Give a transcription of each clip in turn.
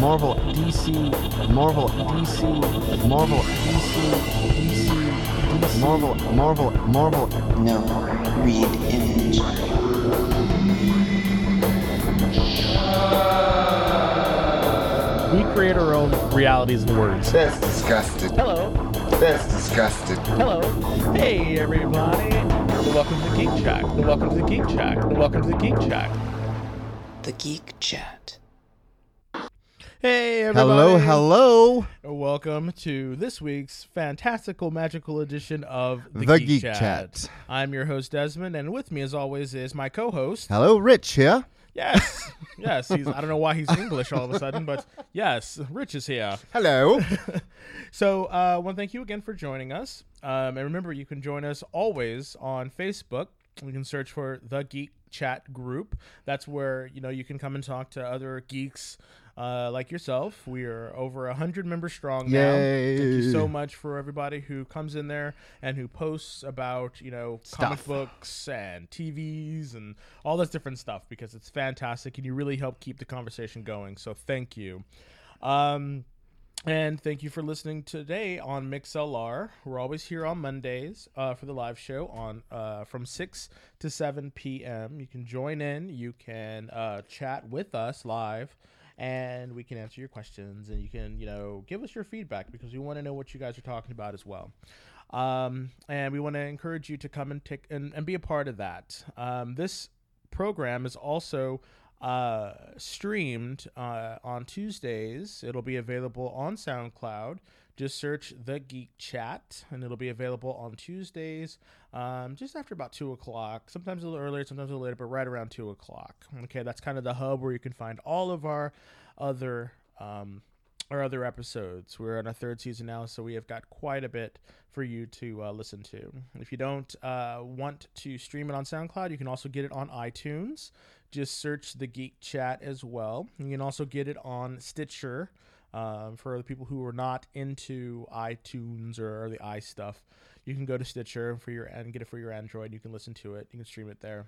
Marvel, DC, Marvel, DC, Marvel, DC, DC, DC, Marvel, Marvel, Marvel. No. Read image. We create our own realities and words. That's disgusting. Hello. That's disgusting. Hello. Hey, everybody. Welcome to the Geek Shack. Welcome to the Geek Shack. Welcome to the Geek Shack. The Geek Chat. Hey, everybody. Hello, hello. Welcome to this week's fantastical, magical edition of the, The Geek, Geek Chat. Chat. I'm your host, Desmond, and with me, as always, is my co-host. Hello, Rich here. Yes, yes. He's. I don't know why he's English all of a sudden, but yes, Rich is here. Hello. So, uh, I want to thank you again for joining us. Um, and remember, you can join us always on Facebook. You can search for the Geek Chat Group. That's where you know you can come and talk to other geeks uh, like yourself. We are over hundred members strong now. Thank you so much for everybody who comes in there and who posts about you know comic books and TVs and all this different stuff because it's fantastic and you really help keep the conversation going. So thank you. Um, and thank you for listening today on MixLR. We're always here on Mondays uh, for the live show on uh, from 6 to 7 p.m. You can join in, you can uh, chat with us live, and we can answer your questions and you can, you know, give us your feedback because we want to know what you guys are talking about as well. Um, and we want to encourage you to come and take and, and be a part of that. Um, this program is also uh, streamed uh, on Tuesdays. It'll be available on SoundCloud. Just search the Geek Chat, and it'll be available on Tuesdays, um, just after about two o'clock. Sometimes a little earlier, sometimes a little later, but right around two o'clock. Okay, that's kind of the hub where you can find all of our other um, our other episodes. We're on a third season now, so we have got quite a bit for you to uh, listen to. If you don't uh, want to stream it on SoundCloud, you can also get it on iTunes. Just search the Geek Chat as well. You can also get it on Stitcher um, for the people who are not into iTunes or the i stuff. You can go to Stitcher for your and get it for your Android. You can listen to it. You can stream it there.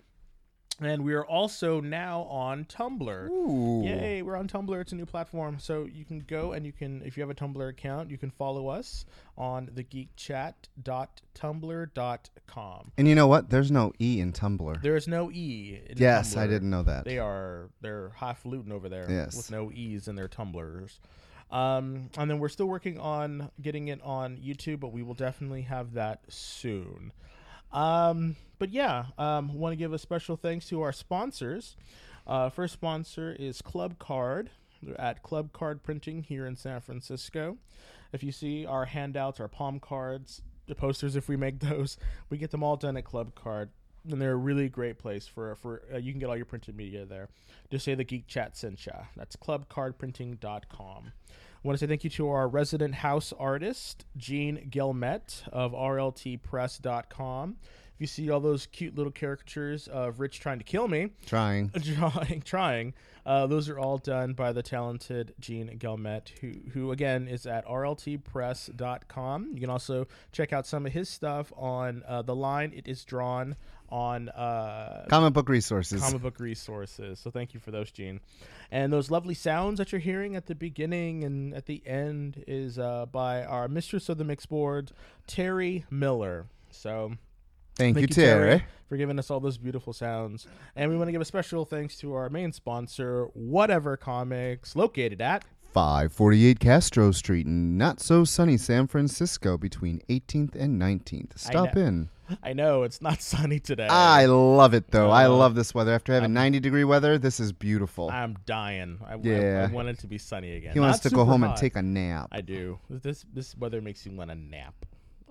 And we are also now on Tumblr. Ooh. Yay, we're on Tumblr. It's a new platform. So you can go and you can, if you have a Tumblr account, you can follow us on thegeekchat.tumblr.com. And you know what? There's no E in Tumblr. There is no E. In yes, I didn't know that. They are they're highfalutin over there Yes. with no E's in their Tumblrs. Um, and then we're still working on getting it on YouTube, but we will definitely have that soon. Um, but yeah, um, want to give a special thanks to our sponsors. Uh, first sponsor is Club Card. They're at Club Card Printing here in San Francisco. If you see our handouts, our palm cards, the posters, if we make those, we get them all done at Club Card. And they're a really great place for for uh, you can get all your printed media there. Just say the Geek Chat sent ya. That's clubcardprinting.com. I want to say thank you to our resident house artist, Jean Gilmet of RLTpress.com. If you see all those cute little caricatures of Rich trying to kill me, Trying. trying, trying. Uh, those are all done by the talented Jean Gelmet, who, who again is at rltpress.com. You can also check out some of his stuff on uh, the line. It is drawn on uh, Comic book resources. comic book resources. So thank you for those, Gene. And those lovely sounds that you're hearing at the beginning and at the end is uh, by our mistress of the mix board, Terry Miller. So Thank, you, Terry. for giving us all those beautiful sounds. And we want to give a special thanks to our main sponsor, Whatever Comics, located at 548 Castro Street in not so sunny San Francisco between 18th and 19th. Stop in. I know it's not sunny today. I love it though. I Uh, love this weather. After having 90 degree weather, this is beautiful. I'm dying. I, I- Yeah. I, want it to be sunny again. he wants Not to go home hot. and take a nap. I do. This this weather makes you want to nap.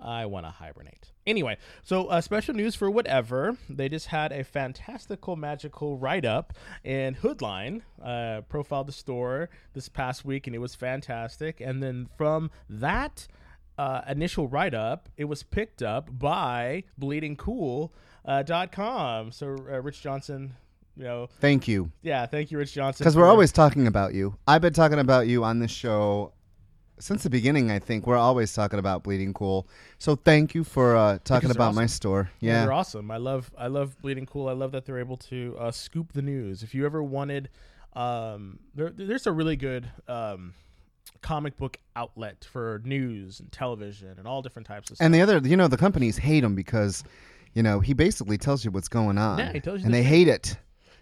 I want to hibernate. Anyway, so uh, special news for whatever. They just had a fantastical, magical write up and Hoodline uh, profiled the store this past week, and it was fantastic. And then from that uh, initial write up, it was picked up by BleedingCool.com. Uh, dot com. so uh, Rich Johnston, you know, Thank you. yeah, thank you, Rich Johnston. Because we're always talking about you. I've been talking about you on this show since the beginning, I think. We're always talking about Bleeding Cool. So thank you for uh, talking about my store. Yeah, they're awesome. I love I love Bleeding Cool. I love that they're able to uh, scoop the news. If you ever wanted Um, there, there's a really good um, comic book outlet for news and television and all different types of stuff. And the other, you know, the companies hate him because, you know, he basically tells you what's going on. Yeah, he tells you and they truth. hate it.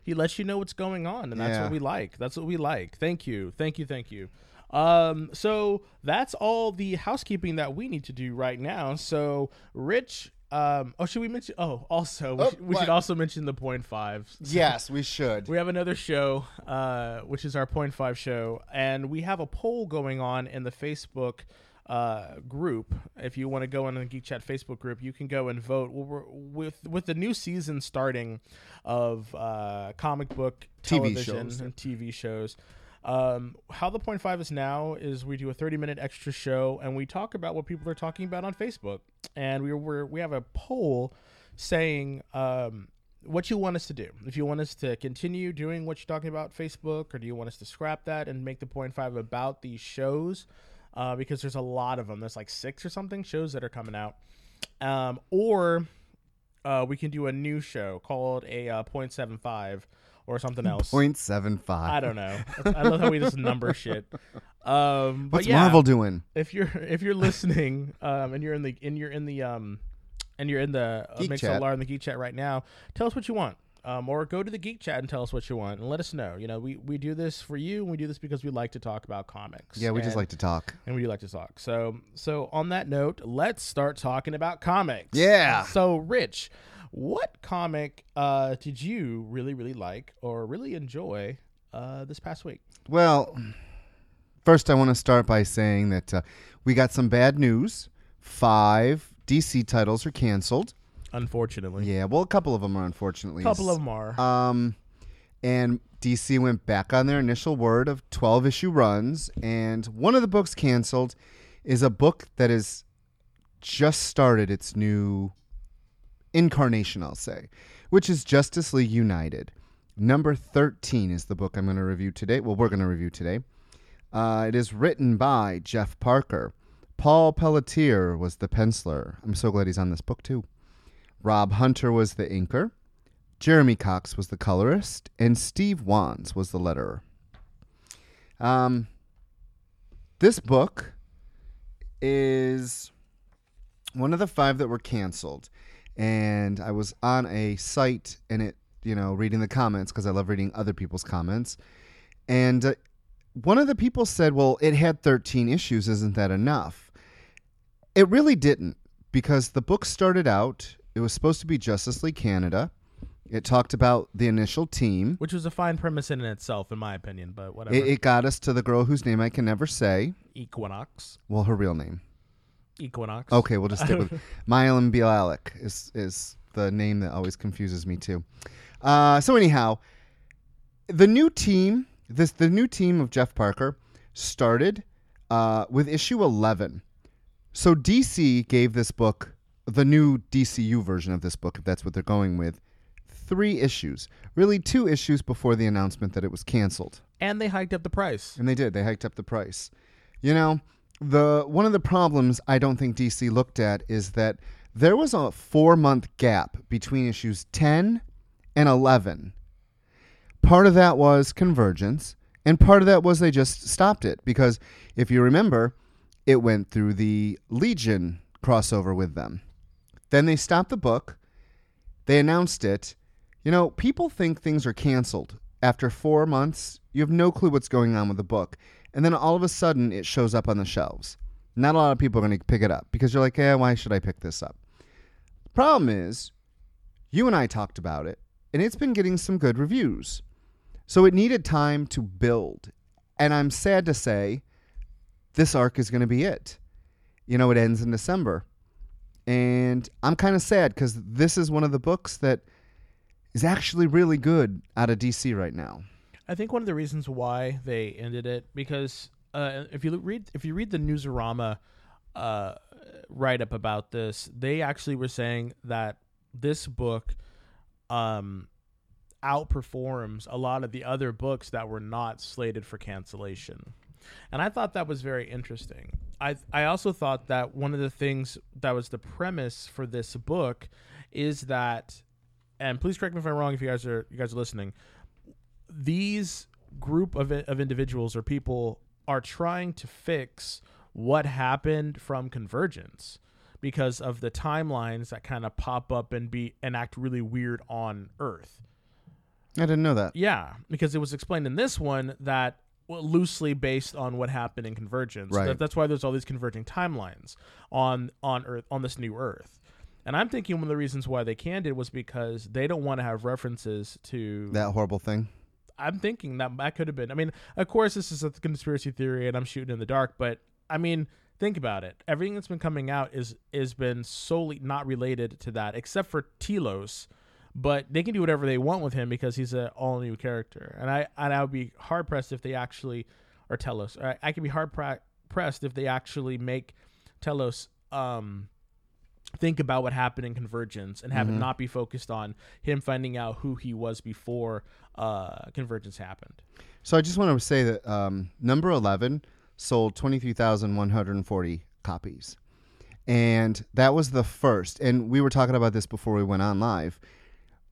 he lets you know what's going on and that's Yeah. what we like that's what we like thank you thank you thank you um so that's all the housekeeping that we need to do right now so rich um oh should we mention oh also we, Oh, should, we should also mention the point five Yes, we should. we have another show uh which is our point five show and we have a poll going on in the facebook uh, group. If you want to go in the Geek Chat Facebook group, you can go and vote. Well, we're, with with the new season starting of uh, comic book television and TV shows. Um, how the point five is now is we do a 30 minute extra show and we talk about what people are talking about on Facebook. And we we're, we have a poll saying um, what you want us to do. If you want us to continue doing what you're talking about Facebook, or do you want us to scrap that and make the point five about these shows? Uh, because there's a lot of them. There's like six or something shows that are coming out. Um, or uh, we can do a new show called a uh, 0.75 or something else. 0.75. I don't know. I love how we just number shit. Um, but What's yeah, Marvel doing? if you're if you're listening um, and you're in the and you're in the um and you're in the uh, Geek Mix Chat. LR in the geek chat right now, tell us what you want. Um, or go to the geek chat and tell us what you want and let us know. You know, we, we do this for you and we do this because we like to talk about comics. Yeah, we just like to talk. and we do like to talk. So so on that note, let's start talking about comics. Yeah. So Rich, what comic uh, did you really really like or really enjoy uh, this past week? Well, first I want to start by saying that uh, we got some bad news. Five DC titles are canceled. Unfortunately, Yeah, well, a couple of them are unfortunately. a couple of them are. Um, and DC went back on their initial word of 12 issue runs, and one of the books canceled is a book that has just started its new incarnation, I'll say, which is Justice League United. Number 13 is the book I'm going to review today. Well, we're going to review today. Uh, it is written by Jeff Parker. Paul Pelletier was the penciler. I'm so glad he's on this book, too. Rob Hunter was the inker. Jeremy Cox was the colorist, and Steve Wands was the letterer. Um, this book is one of the five that were canceled, and I was on a site and it, you know, reading the comments because I love reading other people's comments, and uh, one of the people said, "Well, it had 13 issues. Isn't that enough?" It really didn't because the book started out. It was supposed to be Justice League Canada. It talked about the initial team. which was a fine premise in itself, in my opinion. But whatever. It, it got us to the girl whose name I can never say. Equinox. Well, her real name. Equinox. Okay, we'll just stick with Mylan Bialik is is the name that always confuses me too. Uh, so anyhow, the new team, this the new team of Jeff Parker started uh, with issue eleven. So DC gave this book the new DCU version of this book, if that's what they're going with, three issues. Really, two issues before the announcement that it was canceled. And they hiked up the price. And they did. They hiked up the price. You know, the one of the problems I don't think DC looked at is that there was a 4-month gap between issues 10 and 11. Part of that was convergence, and part of that was they just stopped it because if you remember, it went through the Legion crossover with them. Then they stopped the book. They announced it. You know, people think things are canceled. After four months, you have no clue what's going on with the book. And then all of a sudden, it shows up on the shelves. Not a lot of people are going to pick it up because you're like, yeah, why should I pick this up? The problem is, you and I talked about it, and it's been getting some good reviews. So it needed time to build. And I'm sad to say, this arc is going to be it. You know, it ends in December. And I'm kind of sad because this is one of the books that is actually really good out of DC right now. I think one of the reasons why they ended it because uh, if you read if you read the Newsarama uh, write up about this, they actually were saying that this book um, outperforms a lot of the other books that were not slated for cancellation. And I thought that was very interesting. I I also thought that one of the things that was the premise for this book is that and please correct me if I'm wrong if you guys are you guys are listening these group of of individuals or people are trying to fix what happened from Convergence because of the timelines that kind of pop up and be and act really weird on Earth. I didn't know that. Yeah, because it was explained in this one that well, loosely based on what happened in Convergence. Right. That, that's why there's all these converging timelines on on Earth on this new Earth. And I'm thinking one of the reasons why they canned it was because they don't want to have references to. That horrible thing. I'm thinking that that could have been. I mean, of course, this is a conspiracy theory, and I'm shooting in the dark. But I mean, think about it. Everything that's been coming out is is been solely not related to that, except for Telos. But they can do whatever they want with him because he's an all new character, and I and I would be hard pressed if they actually or Telos. I, I could be hard pra- pressed if they actually make Telos um think about what happened in Convergence and have it not be focused on him finding out who he was before uh, Convergence happened. So I just want to say that um, number 11 sold 23,140 copies. And that was the first. And we were talking about this before we went on live.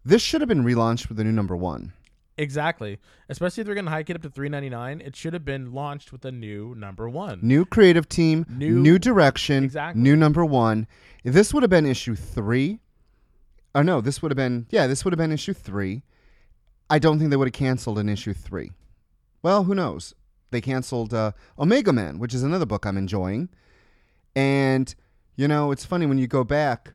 This should have been relaunched with the new number one. Exactly. Especially if they're going to hike it up to 399, it should have been launched with a new number 1. New creative team, New- new, direction, Exactly. new number one. This would have been issue three, or no, this would have been, yeah, this would have been issue three. I don't think they would have canceled an issue three. Well, who knows? They canceled uh, Omega Man, which is another book I'm enjoying. And, you know, it's funny when you go back,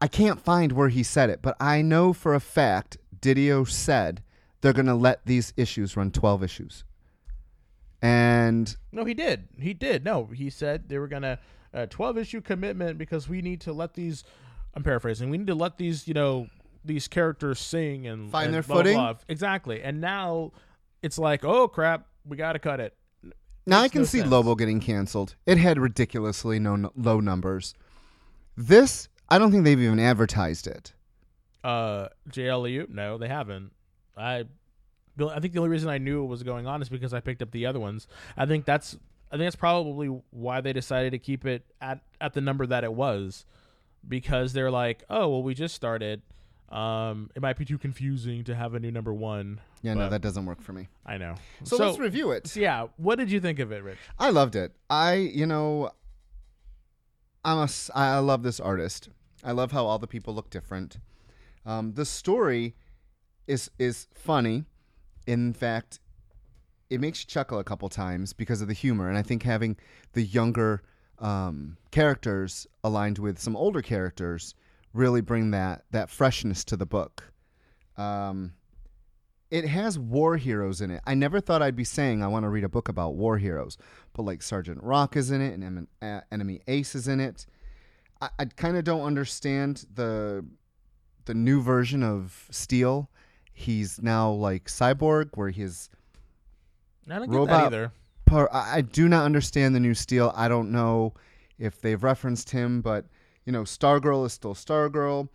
I can't find where he said it, but I know for a fact Didio said they're going to let these issues run 12 issues. And No, he did. He did. No, he said they were going to uh, 12 issue commitment because we need to let these I'm paraphrasing. We need to let these, you know, these characters sing and Find and their blah, blah, footing? blah. Exactly. And now it's like, "Oh crap, we got to cut it." Now I can no see sense. Lobo getting canceled. It had ridiculously no, low numbers. This, I don't think they've even advertised it. Uh, JLU? No, they haven't. I, I think the only reason I knew it was going on is because I picked up the other ones. I think that's, I think that's probably why they decided to keep it at at the number that it was, because they're like, oh well, we just started. Um, it might be too confusing to have a new number one. Yeah, no, But- that doesn't work for me. I know. So, let's review it. so yeah, what did you think of it, Rich? I loved it. I, you know, I'm a, s- I love this artist. I love how all the people look different. Um, the story is is funny. In fact, it makes you chuckle a couple times because of the humor, and I think having the younger um, characters aligned with some older characters really bring that that freshness to the book. Um, it has war heroes in it. I never thought I'd be saying I want to read a book about war heroes, but like Sergeant Rock is in it, and uh, Enemy Ace is in it. I, I kind of don't understand the the new version of Steel. He's now like cyborg, where his I don't get Robot- that either. par- I do not understand the new Steel. I don't know if they've referenced him, but you know, Stargirl is still Stargirl.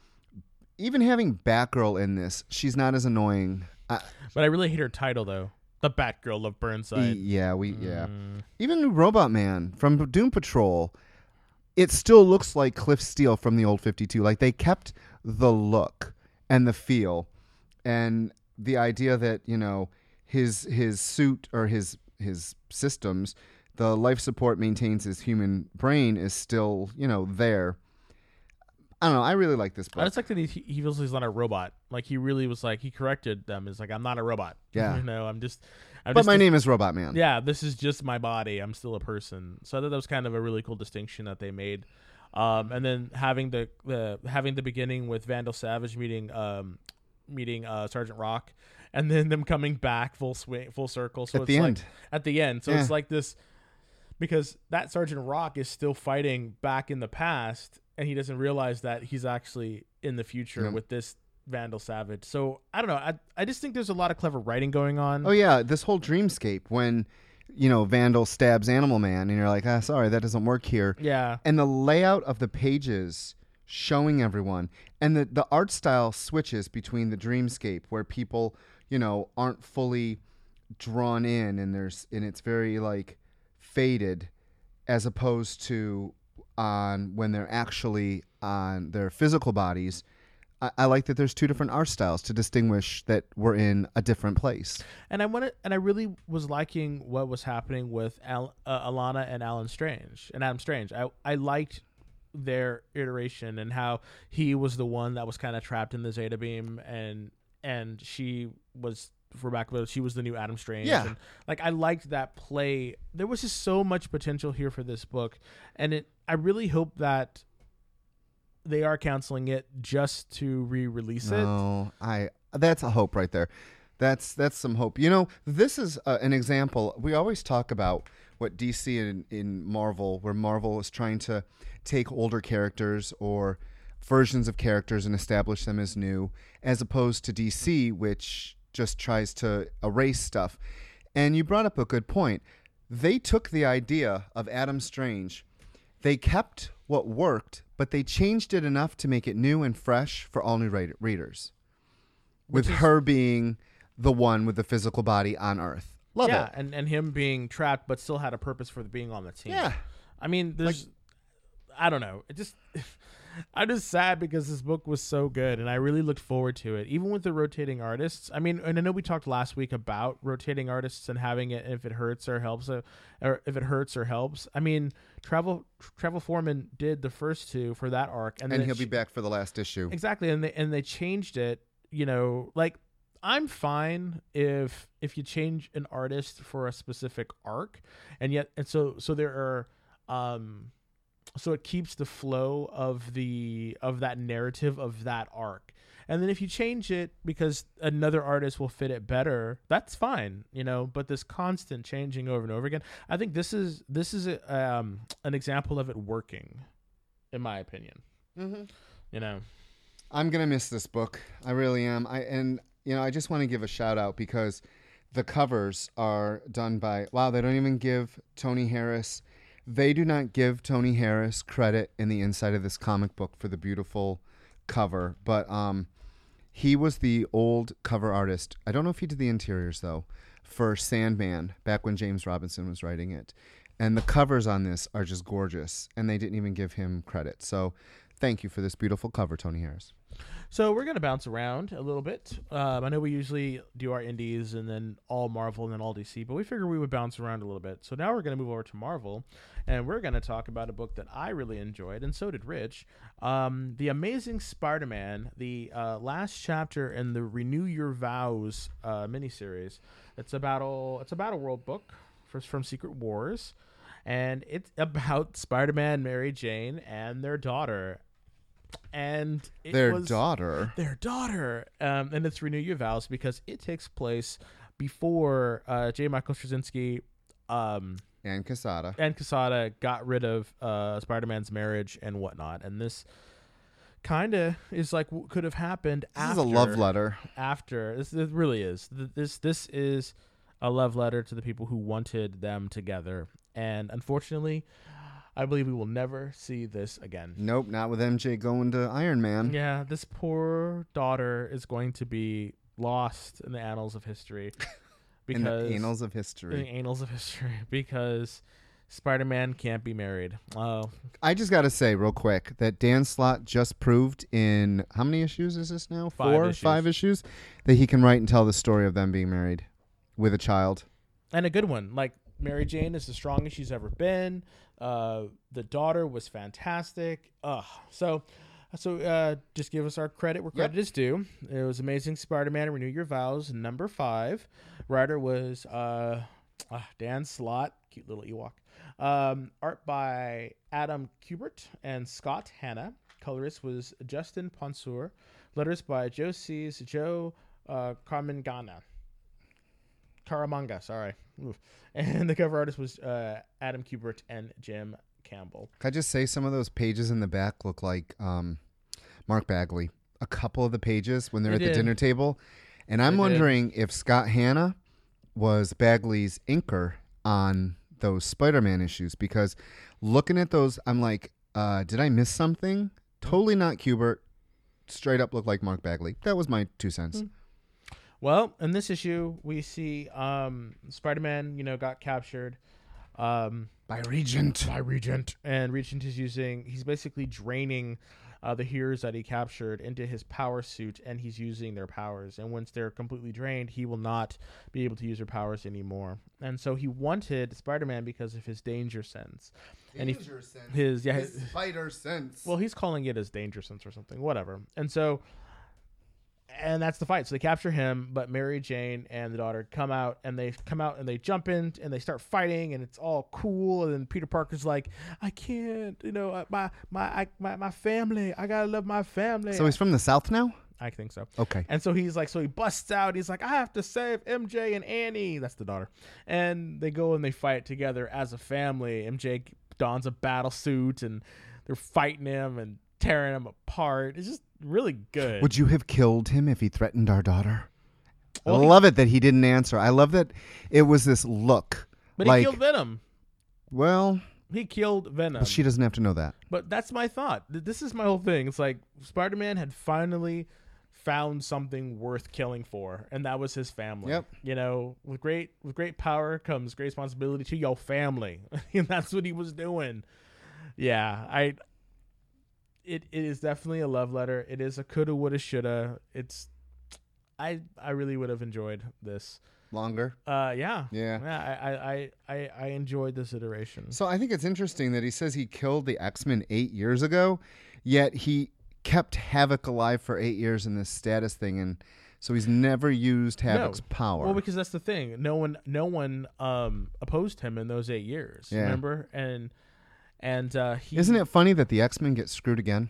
Even having Batgirl in this, she's not as annoying. I, But I really hate her title though. The Batgirl of Burnside. yeah, we yeah. Mm. Even Robot Man from Doom Patrol, it still looks like Cliff Steele from the old 52. Like they kept the look and the feel and the idea that, you know, his his suit or his his systems, the life support maintains his human brain is still, you know, there. I don't know. I really like this book. I just like that he, he feels he's not a robot. Like he really was like he corrected them. It's like I'm not a robot. Yeah. you know, I'm just. I'm but just my this- name is Robot Man. Yeah, this is just my body. I'm still a person. So I thought that was kind of a really cool distinction that they made. Um, and then having the, the having the beginning with Vandal Savage meeting um, meeting uh, Sergeant Rock, and then them coming back full swing, full circle. So At it's the like, end. At the end, so Yeah. it's like this because that Sergeant Rock is still fighting back in the past, and he doesn't realize that he's actually in the future Yeah. with this Vandal Savage. So I don't know. I I just think there's a lot of clever writing going on. Oh yeah, this whole dreamscape when you know Vandal stabs Animal Man, and you're like, ah, sorry, that doesn't work here. yeah. And the layout of the pages showing everyone, and the the art style switches between the dreamscape where people you know aren't fully drawn in, and there's and it's very like faded, as opposed to on when they're actually on their physical bodies. I, I like that there's two different art styles to distinguish that we're in a different place. And I wanted, and I really was liking what was happening with Al, uh, Alana and Alan Strange and Adam Strange. I I liked their iteration and how he was the one that was kind of trapped in the Zeta beam, and and she was for back of she was the new Adam Strange. Yeah. and, like I liked that play. There was just so much potential here for this book, and it. I really hope that they are canceling it just to re-release it. No, I that's a hope right there. That's that's some hope. You know, this is uh, an example. We always talk about what DC and in Marvel, where Marvel is trying to take older characters or versions of characters and establish them as new, as opposed to DC, which just tries to erase stuff. And you brought up a good point. They took the idea of Adam Strange, they kept what worked, but they changed it enough to make it new and fresh for all new read- readers. With is- her being the one with the physical body on Earth. Love yeah, it. and and him being trapped, but still had a purpose for being on the team. Yeah. I mean, there's, I don't know. It just, I'm just sad because this book was so good, and I really looked forward to it. Even with the rotating artists. I mean, and I know we talked last week about rotating artists and having it if it hurts or helps, uh, or if it hurts or helps. I mean, Travel Travel Foreman did the first two for that arc, and, And then he'll it be back for the last issue. Exactly, and they and they changed it. You know, like I'm fine if if you change an artist for a specific arc, and yet and so so there are um so it keeps the flow of the of that narrative of that arc. And then if you change it because another artist will fit it better, that's fine, you know. But this constant changing over and over again, I think this is this is a, um, an example of it working, in my opinion. Mm-hmm. You know, I'm gonna miss this book. I really am. I and you know I just want to give a shout out because the covers are done by wow. They don't even give Tony Harris. They do not give Tony Harris credit in the inside of this comic book for the beautiful cover, but um, he was the old cover artist. I don't know if he did the interiors though for Sandman back when James Robinson was writing it. And the covers on this are just gorgeous, and they didn't even give him credit. So, thank you for this beautiful cover, Tony Harris. So we're gonna bounce around a little bit. Um, I know we usually do our indies and then all Marvel and then all DC, but we figured we would bounce around a little bit. So now we're gonna move over to Marvel, and we're gonna talk about a book that I really enjoyed, and so did Rich. Um, the Amazing Spider-Man, the uh, last chapter in the Renew Your Vows uh, miniseries. It's a it's a battle world book from Secret Wars, and it's about Spider-Man, Mary Jane, and their daughter. And it Their daughter. their daughter. Um, and it's Renew Your Vows because it takes place before uh, J. Michael Straczynski um, and Quesada. and Quesada got rid of uh, Spider Man's marriage and whatnot. And this kind of is like what could have happened This after. is a love letter. After. This, it really is. This, this is a love letter to the people who wanted them together. And unfortunately, I believe we will never see this again. Nope, not with MJ going to Iron Man. Yeah, this poor daughter is going to be lost in the annals of history In because the annals of history. in the annals of history because Spider-Man can't be married. Oh, I just got to say real quick that Dan Slott just proved in how many issues is this now? Five Four, issues. five issues that he can write and tell the story of them being married with a child. and a good one. Like Mary Jane is the strongest she's ever been. Uh, the daughter was fantastic. Ugh. So, so uh, just give us our credit where credit is due. It was Amazing Spider-Man: Renew Your Vows, number five. Writer was uh, ah, Dan Slott, cute little Ewok. Um, art by Adam Kubert and Scott Hanna. Colorist was Justin Ponsor. Letters by Joe C's Joe uh, Carmengana. Karamanga, sorry. Oof. And the cover artist was uh, Adam Kubert and Jim Campbell. Can I just say some of those pages in the back look like um, Mark Bagley? A couple of the pages when they're They at the dinner table. And I'm They did. wondering if Scott Hanna was Bagley's inker on those Spider Man issues because looking at those, I'm like, uh, did I miss something? Totally not Kubert. Straight up looked like Mark Bagley. That was my two cents. Well, in this issue, we see um, Spider-Man, you know, got captured um, By Regent. by Regent, and Regent is using. He's basically draining uh, the heroes that he captured into his power suit, and he's using their powers. And once they're completely drained, he will not be able to use their powers anymore. And so he wanted Spider-Man because of his danger sense. And he, his yeah, his, spider sense. well, he's calling it his danger sense or something, whatever. And so, and that's the fight. So they capture him, but Mary Jane and the daughter come out, and they come out and they jump in and they start fighting, and it's all cool. And then Peter Parker's like, "I can't, you know, my my I, my my family. I gotta love my family." so he's from the South now? I think so. Okay. And so he's like, so he busts out. He's like, I have to save MJ and Annie. That's the daughter. And they go and they fight together as a family. MJ dons a battle suit and they're fighting him and tearing him apart. It's just really good. Would you have killed him if he threatened our daughter? Well, I love it that he didn't answer. I love that it was this look. but like, he killed Venom. well, He killed Venom. but she doesn't have to know that. But that's my thought. This is my whole thing. It's like Spider Man had finally found something worth killing for, and that was his family. Yep. You know, with great with great power comes great responsibility to your family, and that's what he was doing. Yeah, I. It it is definitely a love letter. It is a coulda, woulda, shoulda. It's, I I really would have enjoyed this. Longer. Uh, yeah. Yeah. Yeah, I, I, I, I, enjoyed this iteration. So I think it's interesting that he says he killed the X Men eight years ago, yet he kept Havoc alive for eight years in this status thing, and so he's never used Havoc's power. Well, because that's the thing. No one, no one um, opposed him in those eight years. Yeah. Remember, and and uh, he Isn't it funny that the X Men get screwed again?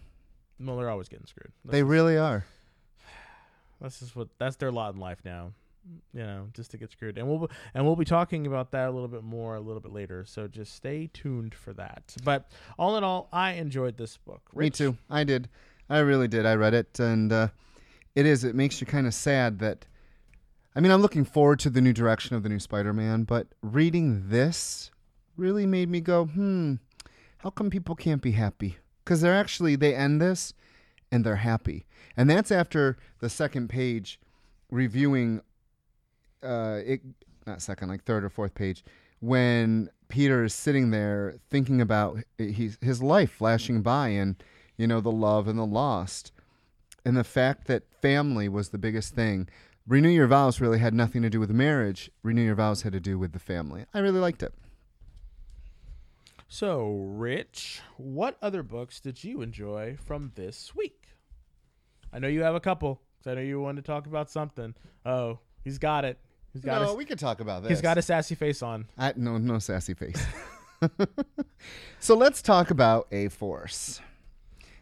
Well, they're always getting screwed. That's they just- really are. That's just what that's their lot in life now. You know, just to get screwed, and we'll and we'll be talking about that a little bit more a little bit later. So just stay tuned for that. But all in all, I enjoyed this book. Me too. I did. I really did. I read it, and uh, it is. It makes you kind of sad that. I mean, I'm looking forward to the new direction of the new Spider-Man, but reading this really made me go, hmm, how come people can't be happy? Because they're actually they end this, and they're happy, and that's after the second page, reviewing. Uh, it not second, like third or fourth page, when Peter is sitting there thinking about his his life flashing by and you know the love and the lost, and the fact that family was the biggest thing. Renew your vows really had nothing to do with marriage. Renew your vows had to do with the family. I really liked it. So, Rich, what other books did you enjoy from this week? I know you have a couple. 'cause I know you wanted to talk about something. Oh, he's got it. He's got no, we could talk about this. he's got a sassy face on. I, no, no sassy face. so let's talk about A Force.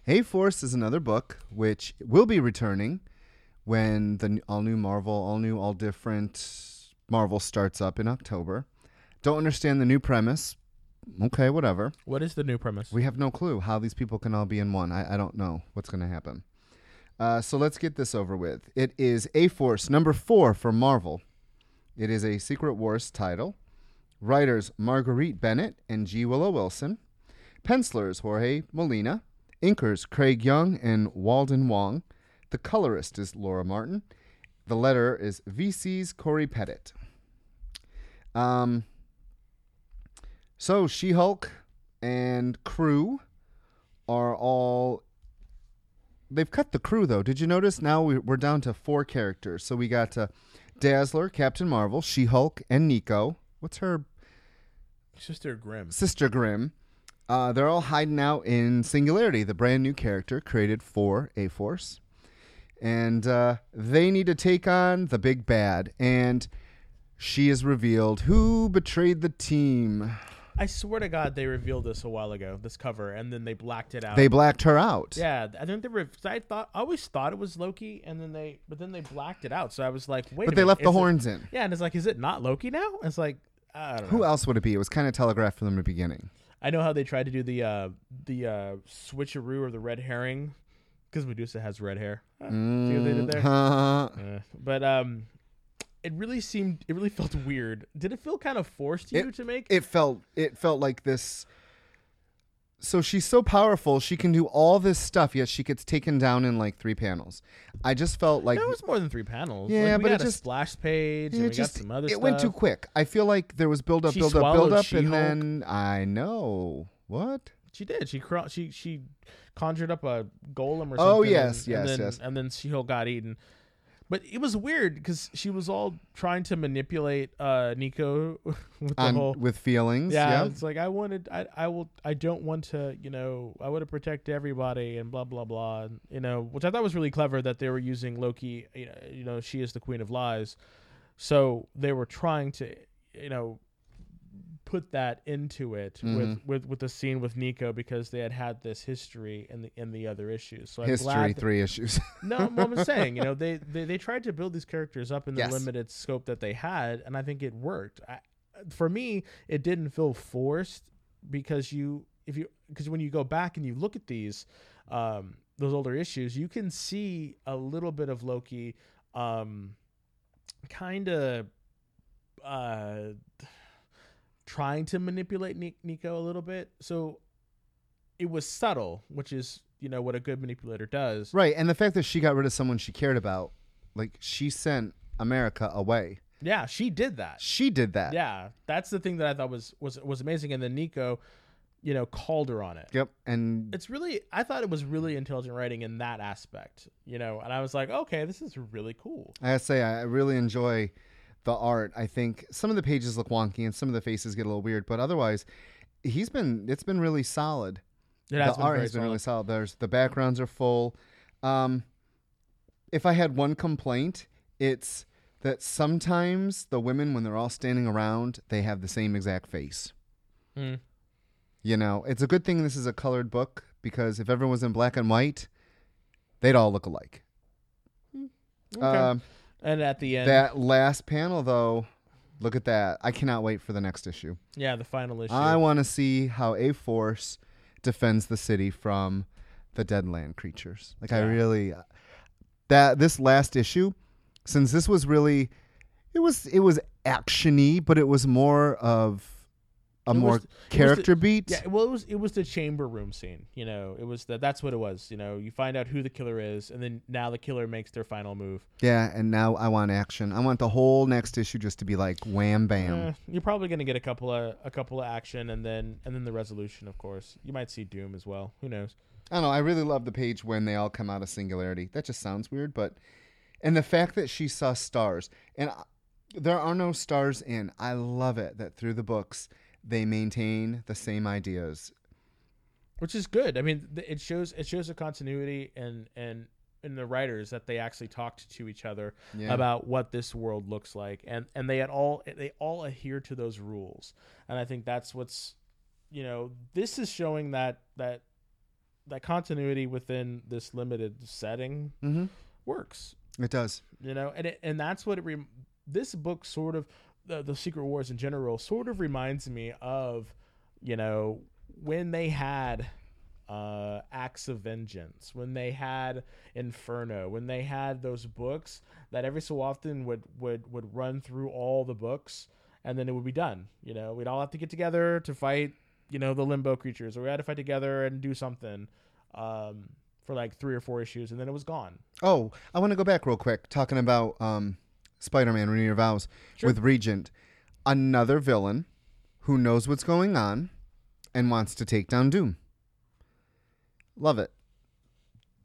A Force is another book which will be returning when the all new Marvel, all new, all different Marvel starts up in October. Don't understand the new premise. Okay, whatever. What is the new premise? We have no clue how these people can all be in one. I, I don't know what's going to happen. Uh, so let's get this over with. It is A Force number four for Marvel. It is a Secret Wars title. Writers Marguerite Bennett and G. Willow Wilson. Pencilers Jorge Molina. Inkers Craig Yeung and Walden Wong. The colorist is Laura Martin. The letter is VC's Corey Pettit. Um, so She Hulk and crew are all. They've cut the crew though. Did you notice? Now we- we're down to four characters. So we got uh, Dazzler, Captain Marvel, She Hulk, and Nico. What's her Sister Grimm. Sister Grimm. Uh, they're all hiding out in Singularity, the brand new character created for A Force. And uh, they need to take on the big bad. And she is revealed who betrayed the team. I swear to God, they revealed this a while ago. This cover, and then they blacked it out. They blacked her out. yeah, I think they were. 'cause I thought I always thought it was Loki, and then they, but then they blacked it out. So I was like, wait. but they minute, left the is it- horns in. yeah, and it's like, is it not Loki now? And it's like, I don't know. Who else would it be? It was kind of telegraphed from the beginning. I know how they tried to do the uh, the uh, switcheroo or the red herring because Medusa has red hair. Uh, see what they did there? Mm, Uh, but um, it really seemed it really felt weird. Did it feel kind of forced to you to make? it felt it felt like this so she's so powerful she can do all this stuff yet she gets taken down in like three panels i just felt like There was more than three panels. Yeah, like, we but it just- splash page and it we just got some other it stuff. went too quick i feel like there was build up She build up build up and She-Hulk. then i know what She did. She cro- she she conjured up a golem or oh, something. Oh, yes, and, yes, and then, yes. And then She got eaten. But it was weird because she was all trying to manipulate uh, Nico with the On, whole with feelings. yeah, Yeah. it's like I wanted, I, I will, I don't want to, you know, I want to protect everybody and blah blah blah, and, you know, which I thought was really clever that they were using Loki. You know, you know, she is the queen of lies, so they were trying to, you know, put that into it Mm-hmm. with with with the scene with Nico because they had had this history in the in the other issues. So History glad that- three issues. no, I'm saying, you know, they, they they tried to build these characters up in the Yes. limited scope that they had, and I think it worked. I, for me, it didn't feel forced because you, if you, because when you go back and you look at these, um, those older issues, you can see a little bit of Loki, um, kind of, uh, trying to manipulate Nico a little bit. So it was subtle, which is you know what a good manipulator does. right. And the fact that she got rid of someone she cared about, like she sent America away. Yeah, she did that. She did that. Yeah, that's the thing that I thought was was was amazing. And then Nico, you know, called her on it. Yep. And It's really, I thought it was really intelligent writing in that aspect. You know, and I was like, okay, this is really cool. I gotta say, I really enjoy the art. I think some of the pages look wonky and some of the faces get a little weird, but otherwise, he's been it's been really solid. It the been art has been really solid. solid. There's the backgrounds are full. Um, if I had one complaint, it's that sometimes the women, when they're all standing around, they have the same exact face. Mm. You know, it's a good thing this is a colored book because if everyone was in black and white, they'd all look alike. Okay. Um, and at the end, that last panel, though, look at that. I cannot wait for the next issue. yeah, the final issue. I want to see how a force defends the city from the Deadland creatures. Like I really that this last issue, since this was really it was it was actiony, but it was more of a It more the- character beat. Yeah, well, it was it was the chamber room scene. You know, it was the, that's what it was. You know, you find out who the killer is, and then now the killer makes their final move. Yeah, and now I want action. I want the whole next issue just to be like wham bam. Eh, you're probably gonna get a couple of a couple of action, and then and then the resolution, of course. You might see Doom as well. Who knows? I don't know. I really love the page when they all come out of singularity. That just sounds weird, but and the fact that she saw stars and I- there are no stars in. I love it that through the books they maintain the same ideas. Which is good. I mean, it shows it shows a continuity and and in the writers that they actually talked to each other Yeah. about what this world looks like, and and they had all they all adhere to those rules, and I think that's what's you know this is showing that that that continuity within this limited setting Mm-hmm. works It does. you know and it, and that's what it rem- this book sort of the, the secret wars in general sort of reminds me of you know when they had uh acts of vengeance when they had inferno when they had those books that every so often would would would run through all the books and then it would be done you know? We'd all have to get together to fight you know the limbo creatures or we had to fight together and do something um for like three or four issues and then it was gone. Oh, I want to go back real quick talking about um, Spider-Man: Renew Your Vows Sure. with Regent, another villain who knows what's going on and wants to take down Doom. Love it,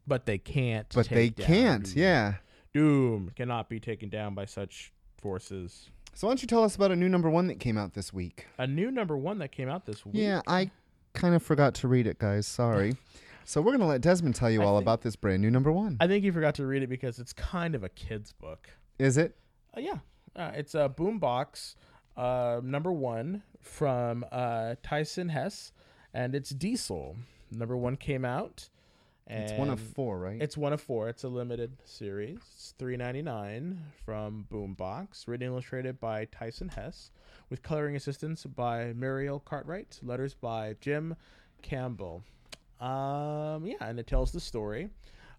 but they can't. but they can't. Doom. Yeah. Doom cannot be taken down by such forces. So why don't you tell us about a new number one that came out this week? A new number one that came out this week. Yeah, I kind of forgot to read it, guys. Sorry. so we're gonna let Desmond tell you I all think- about this brand new number one. I think you forgot to read it because it's kind of a kid's book. Is it? Uh, yeah, uh, it's a Boombox uh, number one from uh, Tyson Hesse, and it's Diesel. Number one came out. And It's one of four, right? It's one of four. It's a limited series. It's three ninety nine from Boombox, written and illustrated by Tyson Hesse, with coloring assistance by Muriel Cartwright, letters by Jim Campbell. Um, yeah, and it tells the story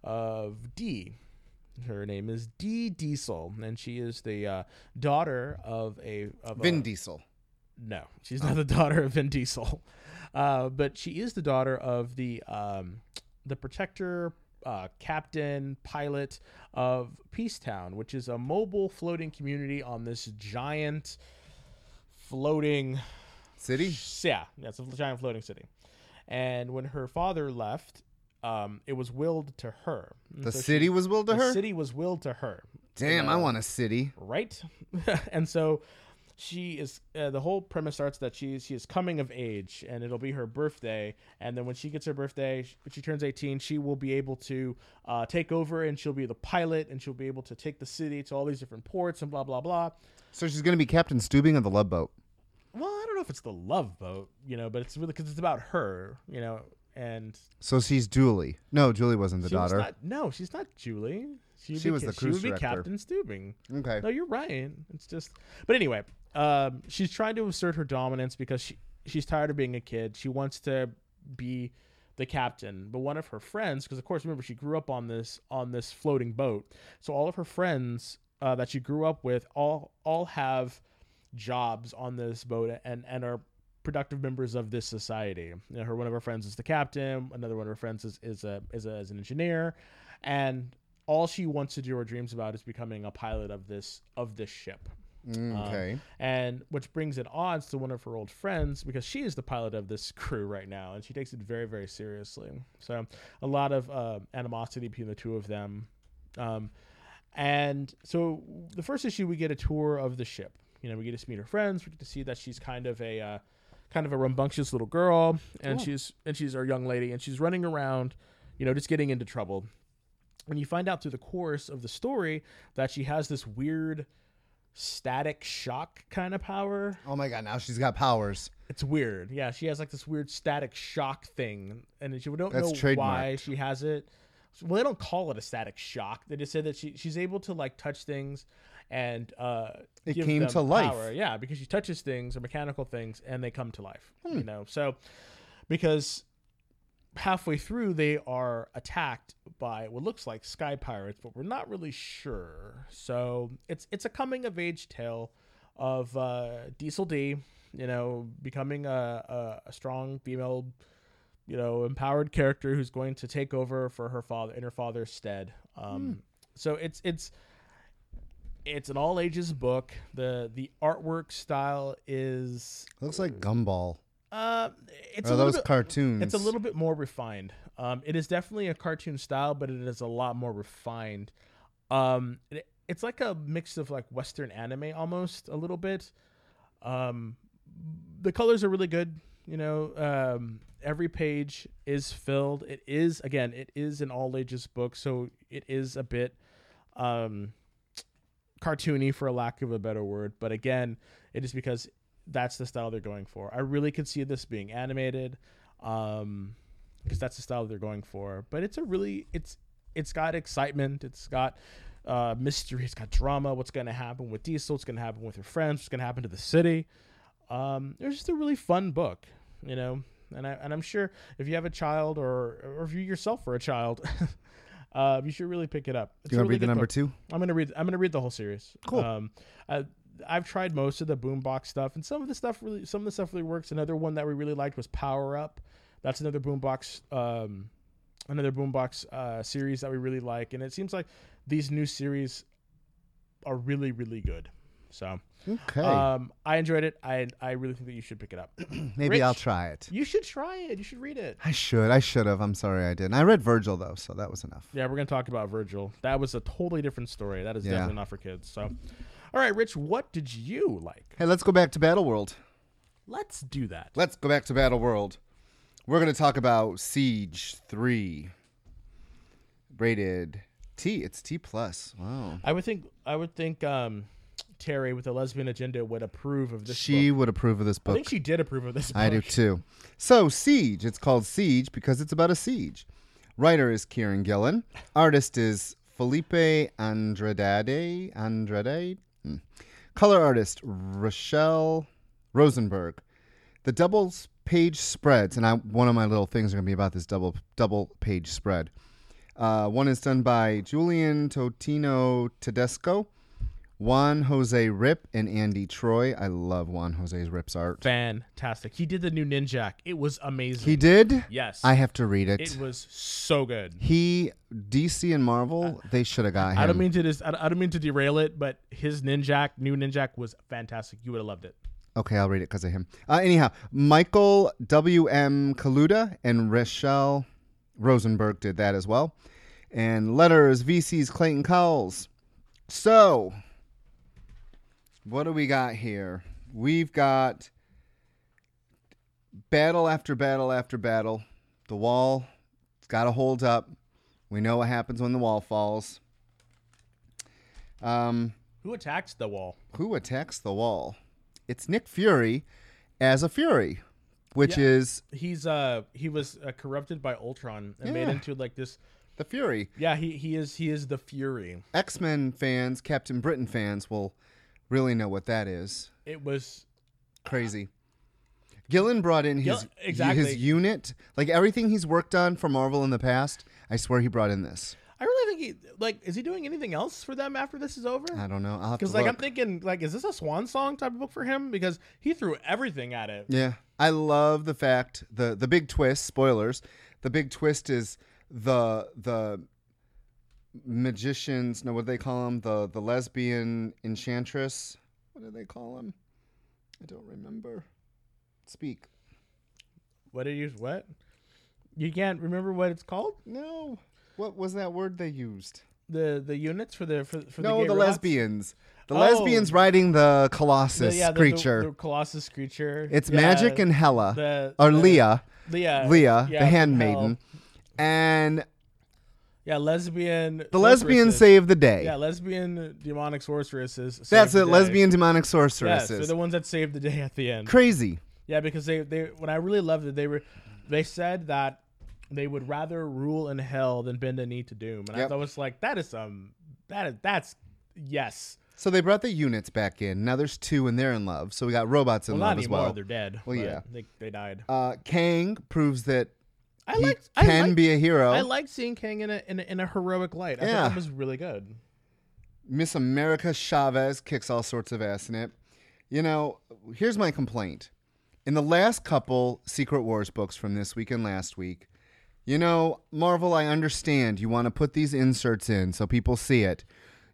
of Dee. Her name is Dee Diesel, and she is the uh, daughter of a of Vin a, Diesel. no, she's not the daughter of Vin Diesel, uh, but she is the daughter of the um, the protector, uh, captain, pilot of Peacetown, which is a mobile floating community on this giant floating City. yeah, yeah, it's a giant floating city. and when her father left, um, it was willed to her. And The so she- city was willed to the her. The city was willed to her. Damn, I Uh, want a city. right? and so she is uh, the whole premise starts that she's she is coming of age and it'll be her birthday and then when she gets her birthday sh- when she turns 18 she will be able to uh, take over and she'll be the pilot and she'll be able to take the city to all these different ports and blah blah blah So she's gonna be Captain Stubing of the Love Boat. well i don't know if it's the love boat you know but it's really because it's about her you know and So she's Julie. No, Julie wasn't the she was daughter. not, no she's not julie she, She be was the she cruise would be director. captain stubing okay. No, you're right. It's just, but anyway, um, she's trying to assert her dominance because she she's tired of being a kid. She wants to be the captain. But one of her friends, because of course, remember she grew up on this on this floating boat, so all of her friends uh, that she grew up with all all have jobs on this boat and and are productive members of this society. You know, her one of her friends is the captain. Another one of her friends is is a is, a, is an engineer, and all she wants to do or dreams about is becoming a pilot of this of this ship. Um, okay. and which brings it odds to one of her old friends because she is the pilot of this crew right now, and she takes it very very seriously. So a lot of uh, animosity between the two of them. Um, and so the first issue, we get a tour of the ship. You know, we get to meet her friends. We get to see that she's kind of a uh, kind of a rambunctious little girl, and Cool. she's and she's our young lady, and she's running around, you know, just getting into trouble. And you find out through the course of the story that she has this weird static shock kind of power. Oh my god, now she's got powers. It's weird. Yeah, she has like this weird static shock thing, and she we don't That's know why she has it. Well, they don't call it a static shock. They just say that she she's able to like touch things, and uh, It came to life. power. Yeah, because she touches things or mechanical things, and they come to life. Hmm. You know, so because halfway through they are attacked by what looks like sky pirates, but we're not really sure. So it's it's a coming of age tale of uh, Diesel D, you know, becoming a, a, a strong female, you know, empowered character who's going to take over for her father in her father's stead. Um, So it's it's it's an all ages book. the The artwork style is Looks like Gumball. uh, it's Or a little those bit, cartoons. it's a little bit more refined. Um, it is definitely a cartoon style, but it is a lot more refined. Um, it, it's like a mix of like Western anime almost a little bit. Um, the colors are really good. You know, um, every page is filled. It is again, it is an all ages book, so it is a bit um, cartoony for a lack of a better word. But again, it is because that's the style they're going for. I really could see this being animated, um, because that's the style they're going for. But it's a really it's it's got excitement. It's got uh, mystery. It's got drama. What's going to happen with Diesel? What's going to happen with her friends? What's going to happen to the city? Um, it was just a really fun book, you know. And I and I'm sure if you have a child or or if you yourself are a child, uh, you should really pick it up. It's You want to really read the number book. two? I'm gonna read. I'm gonna read the whole series. Cool. Um, I, I've tried most of the boombox stuff, and some of the stuff really, some of the stuff really works. Another one that we really liked was Power Up. That's another boombox, um, another boombox uh, series that we really like, and it seems like these new series are really, really good. So, Okay. um, I enjoyed it. I, I really think that you should pick it up. Maybe I'll try it. you should try it. You should read it. I should. I should have. I'm sorry I didn't. I read Virgil though, so that was enough. Yeah, we're gonna talk about Virgil. That was a totally different story. That is Yeah. definitely not for kids. So, all right, Rich, what did you like? Hey, let's go back to Battle World. Let's do that. Let's go back to Battle World. We're going to talk about Siege 3. Rated T. It's T plus. Wow. I would think I would think um, Terry with the lesbian agenda would approve of this. She book. would approve of this book. I think she did approve of this. Book. I do too. So, Siege. It's called Siege because it's about a siege. Writer is Kieron Gillen. Artist is Felipe Andrade. Andrade. Hmm. Color artist Rochelle Rosenberg. The double page spreads, and I, one of my little things are going to be about this double double page spread. Uh, one is done by Julian Totino Tedesco, Juan Jose Ryp, and Andy Troy. I love Juan Jose's Ryp's art. Fantastic. He did the new Ninjak. It was amazing. He did. Yes. I have to read it. It was so good. he, DC, and Marvel, they should have got him. I don't mean to dis- I don't mean to derail it, but his Ninjak, new Ninjak, was fantastic. You would have loved it. Okay, I'll read it because of him. Uh, anyhow, Michael W. M. Kaluta and Rochelle Rosenberg did that as well. And letters VC's Clayton Cowles. So, what do we got here? We've got battle after battle after battle. The wall it's got to hold up. We know what happens when the wall falls. Um, Who attacks the wall? who attacks the wall? It's Nick Fury as a Fury, which Yeah. is He's uh he was uh, corrupted by Ultron and made into like this. the Fury. Yeah, he he is he is the Fury. X Men fans, Captain Britain fans will really know what that is. It was Crazy. Gillen brought in his Gill- exactly. his unit, like everything he's worked on for Marvel in the past. I swear he brought in this. I really think he like is he doing anything else for them after this is over? I don't know. I'll have to Because like I'm look. thinking like is this a swan song type of book for him? Because he threw everything at it. Yeah, I love the fact the the big twist. Spoilers. The big twist is the the magicians. No, what do they call them? The the lesbian enchantress. What do they call them? I don't remember. Speak. What did you use what? You can't remember what it's called? No. What was that word they used? The the units for the for, for the, no, gay the lesbians. The Oh. lesbians riding the Colossus The, yeah, the, creature. The, the Colossus creature. it's Yeah, Magic and Hella, the, or the- Leah, Leah, Leah, yeah, the handmaiden, and Yeah, lesbian. the lesbians sorceresses. save the day. Yeah, lesbian demonic sorceresses. That's it. Lesbian demonic Yes, they're the ones that saved the day at the end. Crazy. Yeah, because they they when I really loved it, they were they said that they would rather rule in hell than bend a knee to doom, and I Yep. thought it was like that is um that is that's yes. So they brought the units back in. Now there's two, and they're in love. So we got robots in Well, love not as well. They're dead. Well, yeah. they they died. Uh, Kang proves that I like I can be a hero. I like seeing Kang in a in a, in a heroic light. I Yeah. thought that was really good. Miss America Chavez kicks all sorts of ass in it. You know, here's my complaint. In the last couple Secret Wars books from this week and last week, you know, Marvel, I understand you want to put these inserts in so people see it.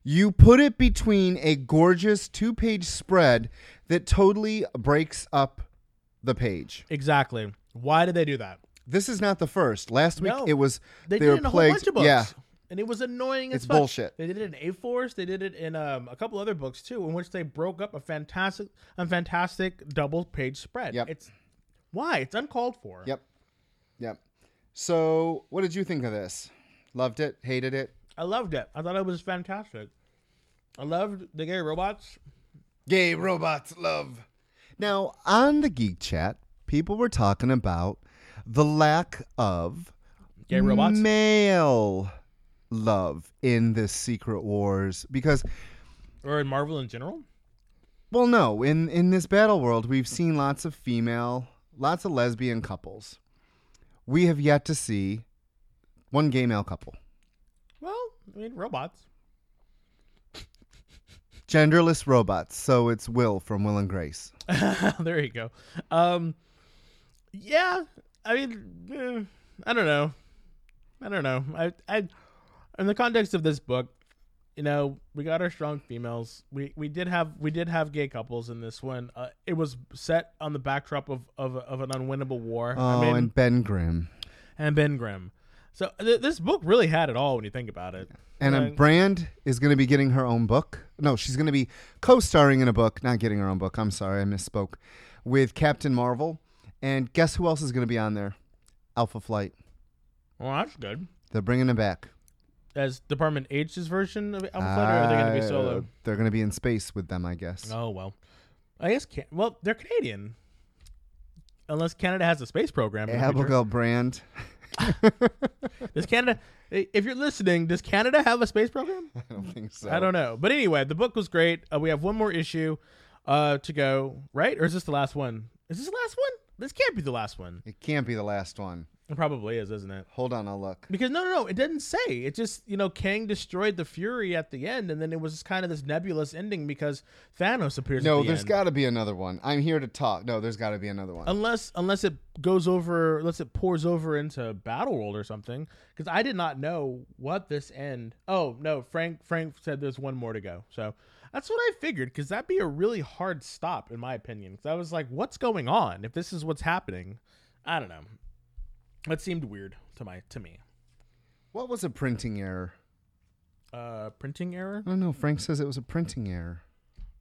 You put it between a gorgeous two page spread that totally breaks up the page. Exactly. Why did they do that? This is not the first. Last week No. it was They, they, did were it in a whole plagued. bunch of books. Yeah, And it was annoying as It's fuck. bullshit. They did it in A Force. They did it in um, a couple other books too, in which they broke up a fantastic, a fantastic double page spread. Yep. It's why it's uncalled for. Yep. Yep. So, what did you think of this? Loved it? Hated it? I loved it. I thought it was fantastic. I loved the gay robots. Gay robots love. Now, on the Geek Chat, people were talking about the lack of Gay robots. male love in this Secret Wars because or in Marvel in general. well no, in in this battle world we've seen lots of female, lots of lesbian couples. We have yet to see one gay male couple. Well, I mean robots. Genderless robots. So it's Will from Will and Grace. there you go. Um, yeah, I mean, eh, I don't know. I don't know. I, I, in the context of this book, you know, we got our strong females. We we did have we did have gay couples in this one. Uh, it was set on the backdrop of of, of an unwinnable war. Oh, I mean, and Ben Grimm. and Ben Grimm. So th- this book really had it all when you think about it. And um, Brand is going to be getting her own book. No, she's going to be co-starring in a book, not getting her own book. I'm sorry, I misspoke. With Captain Marvel. And guess who else is going to be on there? Alpha Flight. well, that's good. They're bringing him back. As Department H's version of Alpha Flight, or are they going to be Uh, solo? They're going to be in space with them, I guess. Oh well, I guess can well they're Canadian, unless Canada has a space program. in the future. Abigail Brand. Does Canada? If you're listening, does Canada have a space program? I don't think so. I don't know, but anyway, the book was great. Uh, we have one more issue uh, to go, right? Or is this the last one? Is this the last one? This can't be the last one. It can't be the last one. It probably is, isn't it? Hold on, I'll look. Because no, no, no, it didn't say. It just you know Kang destroyed the Fury at the end, and then it was kind of this nebulous ending because Thanos appears. No, at the there's got to be another one. I'm here to talk. No, there's got to be another one. unless unless it goes over, unless it pours over into Battle World or something. Because I did not know what this end. Oh no, Frank Frank said there's one more to go. So that's what I figured. Because that'd be a really hard stop in my opinion. Because I was like, what's going on? If this is what's happening, I don't know. That seemed weird to my to me. What was a printing error? Uh, printing error. I don't know. Frank says it was a printing error.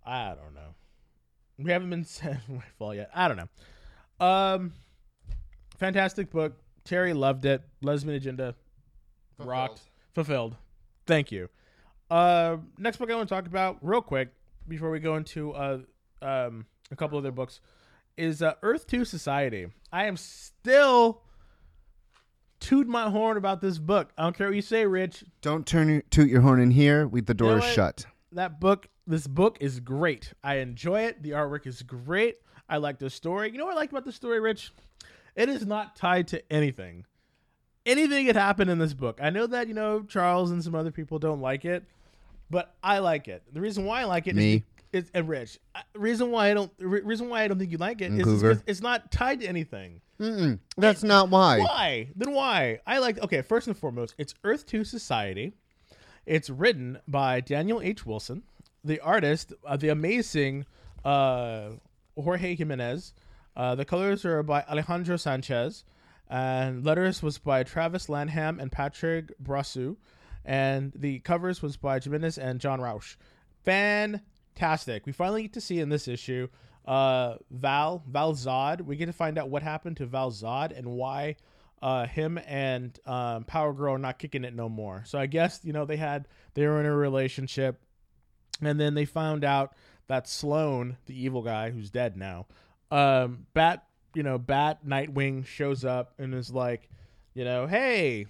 I don't know. We haven't been sent my fall yet. I don't know. Um, fantastic book. Terry loved it. Lesbian agenda rocked. Fulfilled. Thank you. Uh, next book I want to talk about real quick before we go into uh um a couple other books is uh, Earth Two Society. I am still toot my horn about this book. I don't care what you say, Rich. Don't turn toot your horn in here. We the door know is shut. that book this book is great i enjoy it the artwork is great i like the story you know what i like about the story rich it is not tied to anything anything could happen in this book i know that you know charles and some other people don't like it but i like it the reason why i like it is Me. is and rich Uh, reason why i don't re- reason why i don't think you like it is because it's not tied to anything Mm-mm. That's not why. why? Then why? I like okay, first and foremost, it's Earth 2 Society. It's written by Daniel H. Wilson, the artist, uh, the amazing uh, Jorge Jimenez. Uh, the colors are by Alejandro Sanchez, and letters was by Travis Lanham and Patrick Brosseau, and the covers was by Jimenez and John Rauch. Fantastic! We finally get to see in this issue uh, Val Val Zod. We get to find out what happened to Val Zod and why uh, him and um, Power Girl are not kicking it no more. So I guess you know they had they were in a relationship, and then they found out that Sloan, the evil guy who's dead now, um, Bat, you know, Bat Nightwing shows up and is like, you know, hey,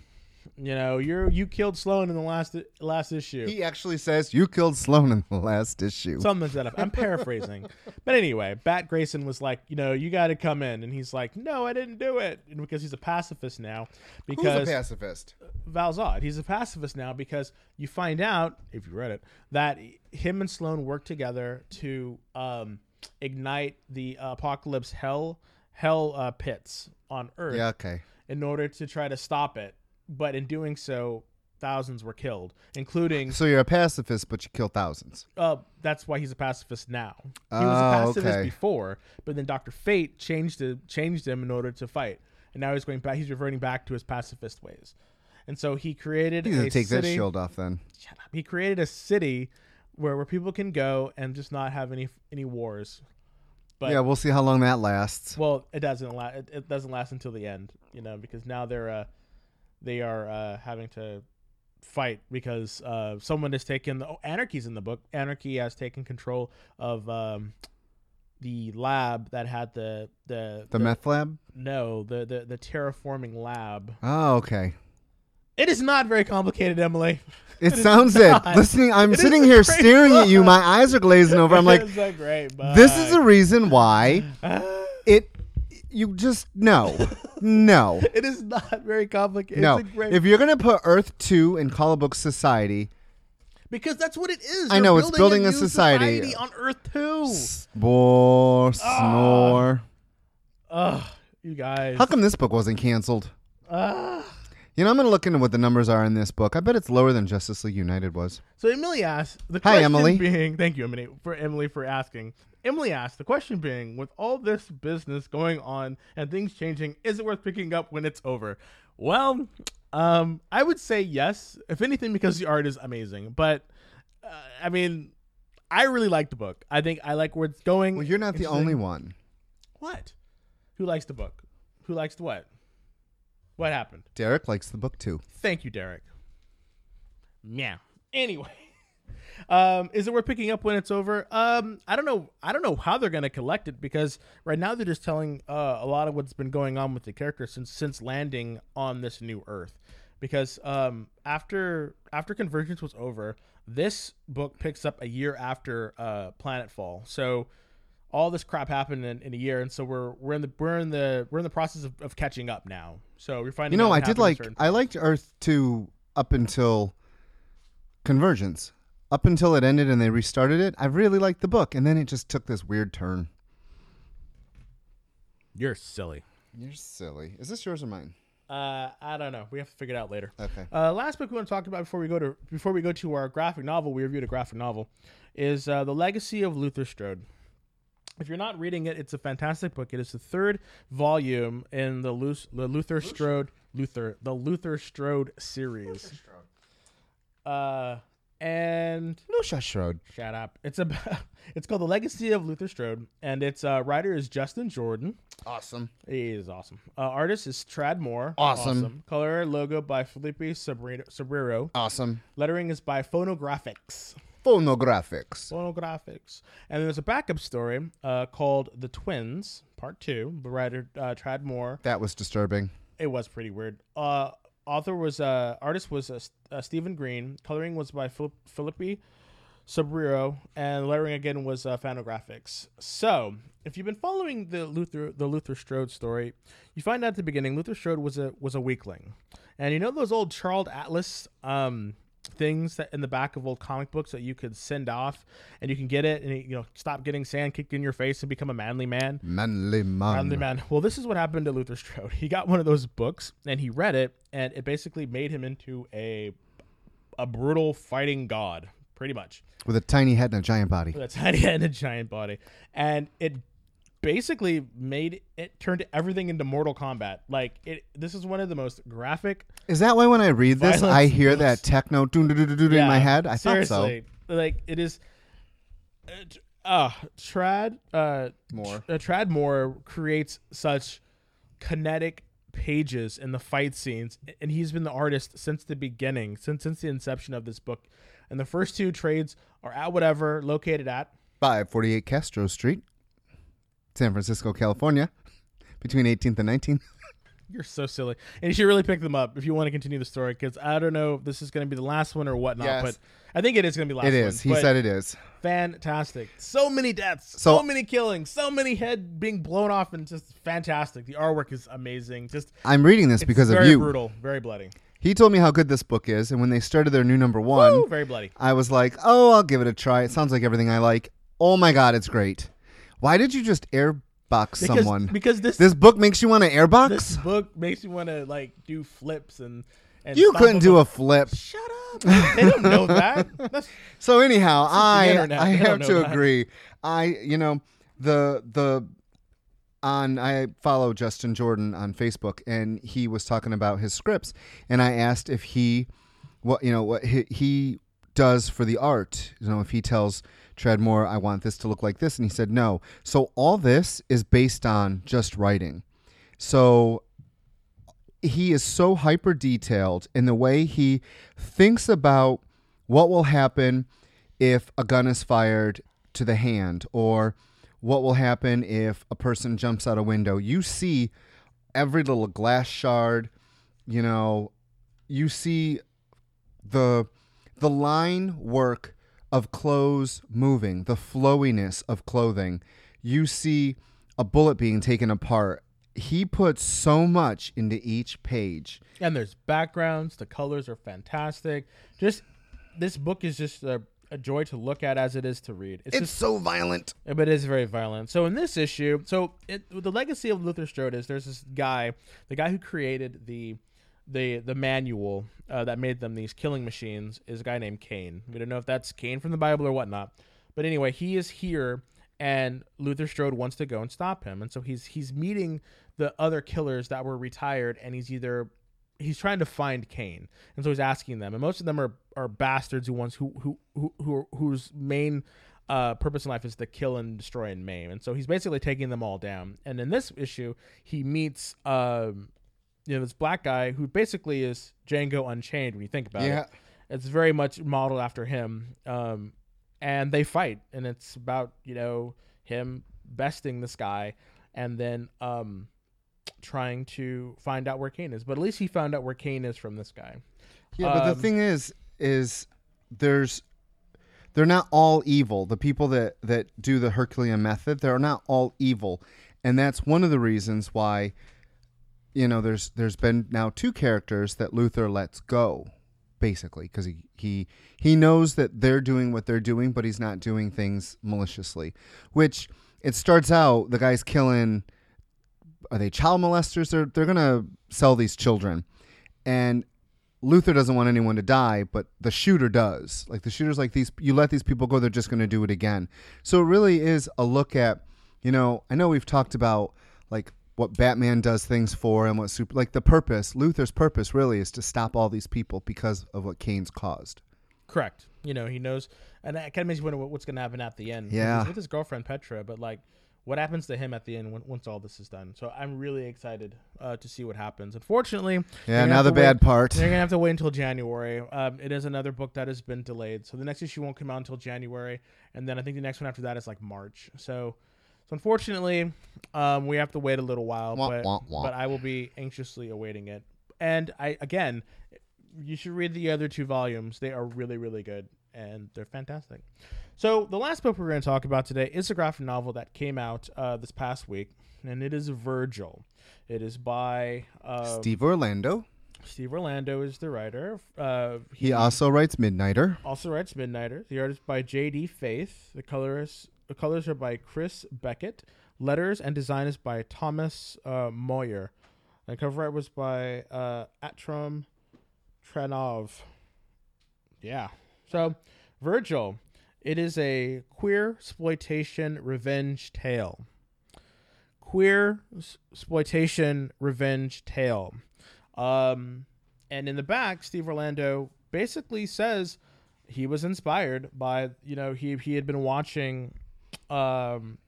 you know, you're you killed Sloan in the last last issue. He actually says you killed Sloan in the last issue. Something set up. I'm paraphrasing, but anyway, Bat Grayson was like, you know, you got to come in, and he's like, no, I didn't do it, and because he's a pacifist now. Who's Because a pacifist? Val Zod. He's a pacifist now because you find out, if you read it, that him and Sloan work together to um, ignite the apocalypse hell hell uh, pits on Earth Yeah, okay. in order to try to stop it. But in doing so, thousands were killed, including. So you're a pacifist, but you kill thousands. Uh, that's why he's a pacifist now. He was a Oh, pacifist okay. before, but then Doctor Fate changed it, changed him in order to fight, and now he's going back. He's reverting back to his pacifist ways, and so he created You need a to take city. that shield off then. Shut up. He created a city where, where people can go and just not have any any wars. But yeah, we'll see how long that lasts. well, it doesn't last. It, it doesn't last until the end, you know, because now they're uh, they are uh, having to fight because uh, someone has taken the oh, anarchy's in the book. Anarchy has taken control of um, the lab that had the the The meth lab? no the, the the terraforming lab. Oh, okay. It is not very complicated, Emily. It sounds it. Listening, I'm It is sitting here staring at you. My eyes are glazing over. I'm like, It's a great book. this is a reason why it. You just no, no, It is not very complicated. no. Great If you're gonna put Earth Two in Comic Book Society, because that's what it is. I know, it's building a new society. on Earth Two. Spore, ah. snore. Ugh, you guys. How come this book wasn't canceled? Ugh. You know, I'm gonna look into what the numbers are in this book. I bet it's lower than Justice League United was. So Emily asked the Hi, question Emily. being thank you Emily for Emily for asking. Emily asked the question being with all this business going on and things changing, is it worth picking up when it's over? Well, um, I would say yes, if anything, because the art is amazing. But uh, I mean, I really like the book. I think I like where it's going. Well, you're not the only one. What? Who likes the book? Who likes the what? What happened? Derek likes the book too. Thank you, Derek. Yeah. Anyway, um, is it worth picking up when it's over? Um, I don't know. I don't know how they're gonna collect it because right now they're just telling uh, a lot of what's been going on with the character since since landing on this new Earth. Because um, after after Convergence was over, this book picks up a year after uh, Planetfall. So all this crap happened in, in a year, and so we're we're in the we're in the we're in the process of, of catching up now. So we're finding. You know, I did like I liked Earth two up until Convergence. Up until it ended and they restarted it, I really liked the book, and then it just took this weird turn. You're silly. You're silly. Is this yours or mine? Uh, I don't know. We have to figure it out later. Okay. Uh, last book we want to talk about before we go to before we go to our graphic novel, we reviewed a graphic novel, is uh, the Legacy of Luther Strode. If you're not reading it, it's a fantastic book. It is the third volume in the, Lu- the Luther Strode Luther the Luther Strode series. Uh, and Lucia Strode. shut up. It's about it's called the Legacy of Luther Strode, and its uh, writer is Justin Jordan. Awesome. He is awesome. Uh, artist is Tradd Moore. Awesome. Color logo by Felipe Sobreiro. Sobreiro. Awesome. Lettering is by Fonografiks. Fonografiks. Fonografiks. And there's a backup story uh, called The Twins, Part Two. The writer uh, Tradd Moore. That was disturbing. It was pretty weird. Uh, author was uh, artist was uh, uh, Stephen Green. Coloring was by Philip Felipe Sobreiro, and lettering again was uh, Fonografiks. So, if you've been following the Luther the Luther Strode story, you find out at the beginning Luther Strode was a was a weakling, and you know those old Charles Atlas um, things that in the back of old comic books that you could send off, and you can get it, and you know stop getting sand kicked in your face and become a manly man. Manly man. Manly man. Well, this is what happened to Luther Strode. He got one of those books and he read it, and it basically made him into a a brutal fighting god, pretty much. With a tiny head and a giant body. With a tiny head and a giant body, and it basically made it turned everything into Mortal Kombat. Like it. This is one of the most graphic. Is that why when I read this, I hear that techno doo doo doo doo in my head? I seriously, thought so. like it is. Uh, uh Tradd uh Moore. uh, Tradd Moore creates such kinetic pages in the fight scenes and he's been the artist since the beginning since since the inception of this book and the first two trades are at whatever located at 548 Castro Street, San Francisco, California, between 18th and 19th. you're so silly and you should really pick them up if you want to continue the story because i don't know if this is going to be the last one or whatnot Yes. but i think it is going to be the last It is. one He said it is. fantastic so many deaths so, So- many killings so many head being blown off and just fantastic the artwork is amazing just I'm reading this because of very you. brutal very bloody He told me how good this book is, and when they started their new number one, Woo, very bloody I was like, "Oh, I'll give it a try. It sounds like everything I like." Oh my god, it's great. Why did you just airbox someone? because this this book makes you want to airbox? this book makes you want to like do flips and and you couldn't do a flip. shut up they don't know that That's, So anyhow, I. I have to that. agree. I you know the the on I follow Justin Jordan on Facebook and he was talking about his scripts and I asked if he what you know what he, he does for the art. You know if he tells Tradd Moore I want this to look like this and he said no. So all this is based on just writing. So he is so hyper detailed in the way he thinks about what will happen if a gun is fired to the hand or what will happen if a person jumps out a window. You see every little glass shard, you know, you see the the line work of clothes moving, the flowiness of clothing. You see a bullet being taken apart. He puts so much into each page. and there's backgrounds the colors are fantastic just this book is just a, a joy to look at as it is to read it's, It's just so violent. but it is very violent. So in this issue, so it, the legacy of Luther Strode is there's this guy, the guy who created the the the manual uh, that made them these killing machines is a guy named Cain. We don't know if that's Cain from the Bible or whatnot, but anyway, he is here, and Luther Strode wants to go and stop him, and so he's he's meeting the other killers that were retired, and he's either he's trying to find Cain, and so he's asking them, and most of them are are bastards who wants who who who, who whose main uh, purpose in life is to kill and destroy and maim, and so he's basically taking them all down. And in this issue, he meets um, you know this black guy who basically is Django Unchained when you think about Yeah. it. It's very much modeled after him, um, and they fight, and it's about you know him besting this guy, and then um, trying to find out where Cain is. But at least he found out where Cain is from this guy. Yeah, but Um, the thing is, is there's they're not all evil. The people that that do the Herculean method, they're not all evil, and that's one of the reasons why, you know, there's there's been now two characters that Luther lets go, basically, because he he he knows that they're doing what they're doing, but he's not doing things maliciously. Which it starts out the guy's killing. Are they child molesters? They're they're gonna sell these children, and Luther doesn't want anyone to die, but the shooter does. Like the shooter's like these you let these people go, they're just going to do it again. So it really is a look at, you know, I know we've talked about like what Batman does things for and what super like the purpose, Luther's purpose really is to stop all these people because of what Cain's caused. Correct. You know, he knows, and that kind of makes you wonder what's going to happen at the end. Yeah. He's with his girlfriend Petra, but like, what happens to him at the end when, once all this is done? So I'm really excited uh, to see what happens. Unfortunately, Yeah, now the to wait- bad part. You're gonna have to wait until January. Um, it is another book that has been delayed, so the next issue won't come out until January, and then I think the next one after that is like March. So, so unfortunately, um, we have to wait a little while, Wah, but wah, wah. but I will be anxiously awaiting it. And I again, you should read the other two volumes. They are really really good and they're fantastic. So the last book we're going to talk about today is a graphic novel that came out uh, this past week, and it is Virgil. It is by uh, Steve Orlando. Steve Orlando is the writer. Uh, He also writes Midnighter. also writes Midnighter. The art is by J.D. Faith. The colors the colors are by Chris Beckett. Letters and design is by Thomas uh, Moyer. The cover art was by uh, Atram. Yeah. So, Virgil. It is a queer exploitation revenge tale. Queer exploitation revenge tale. Um, and in the back, Steve Orlando basically says he was inspired by you know he he had been watching, um,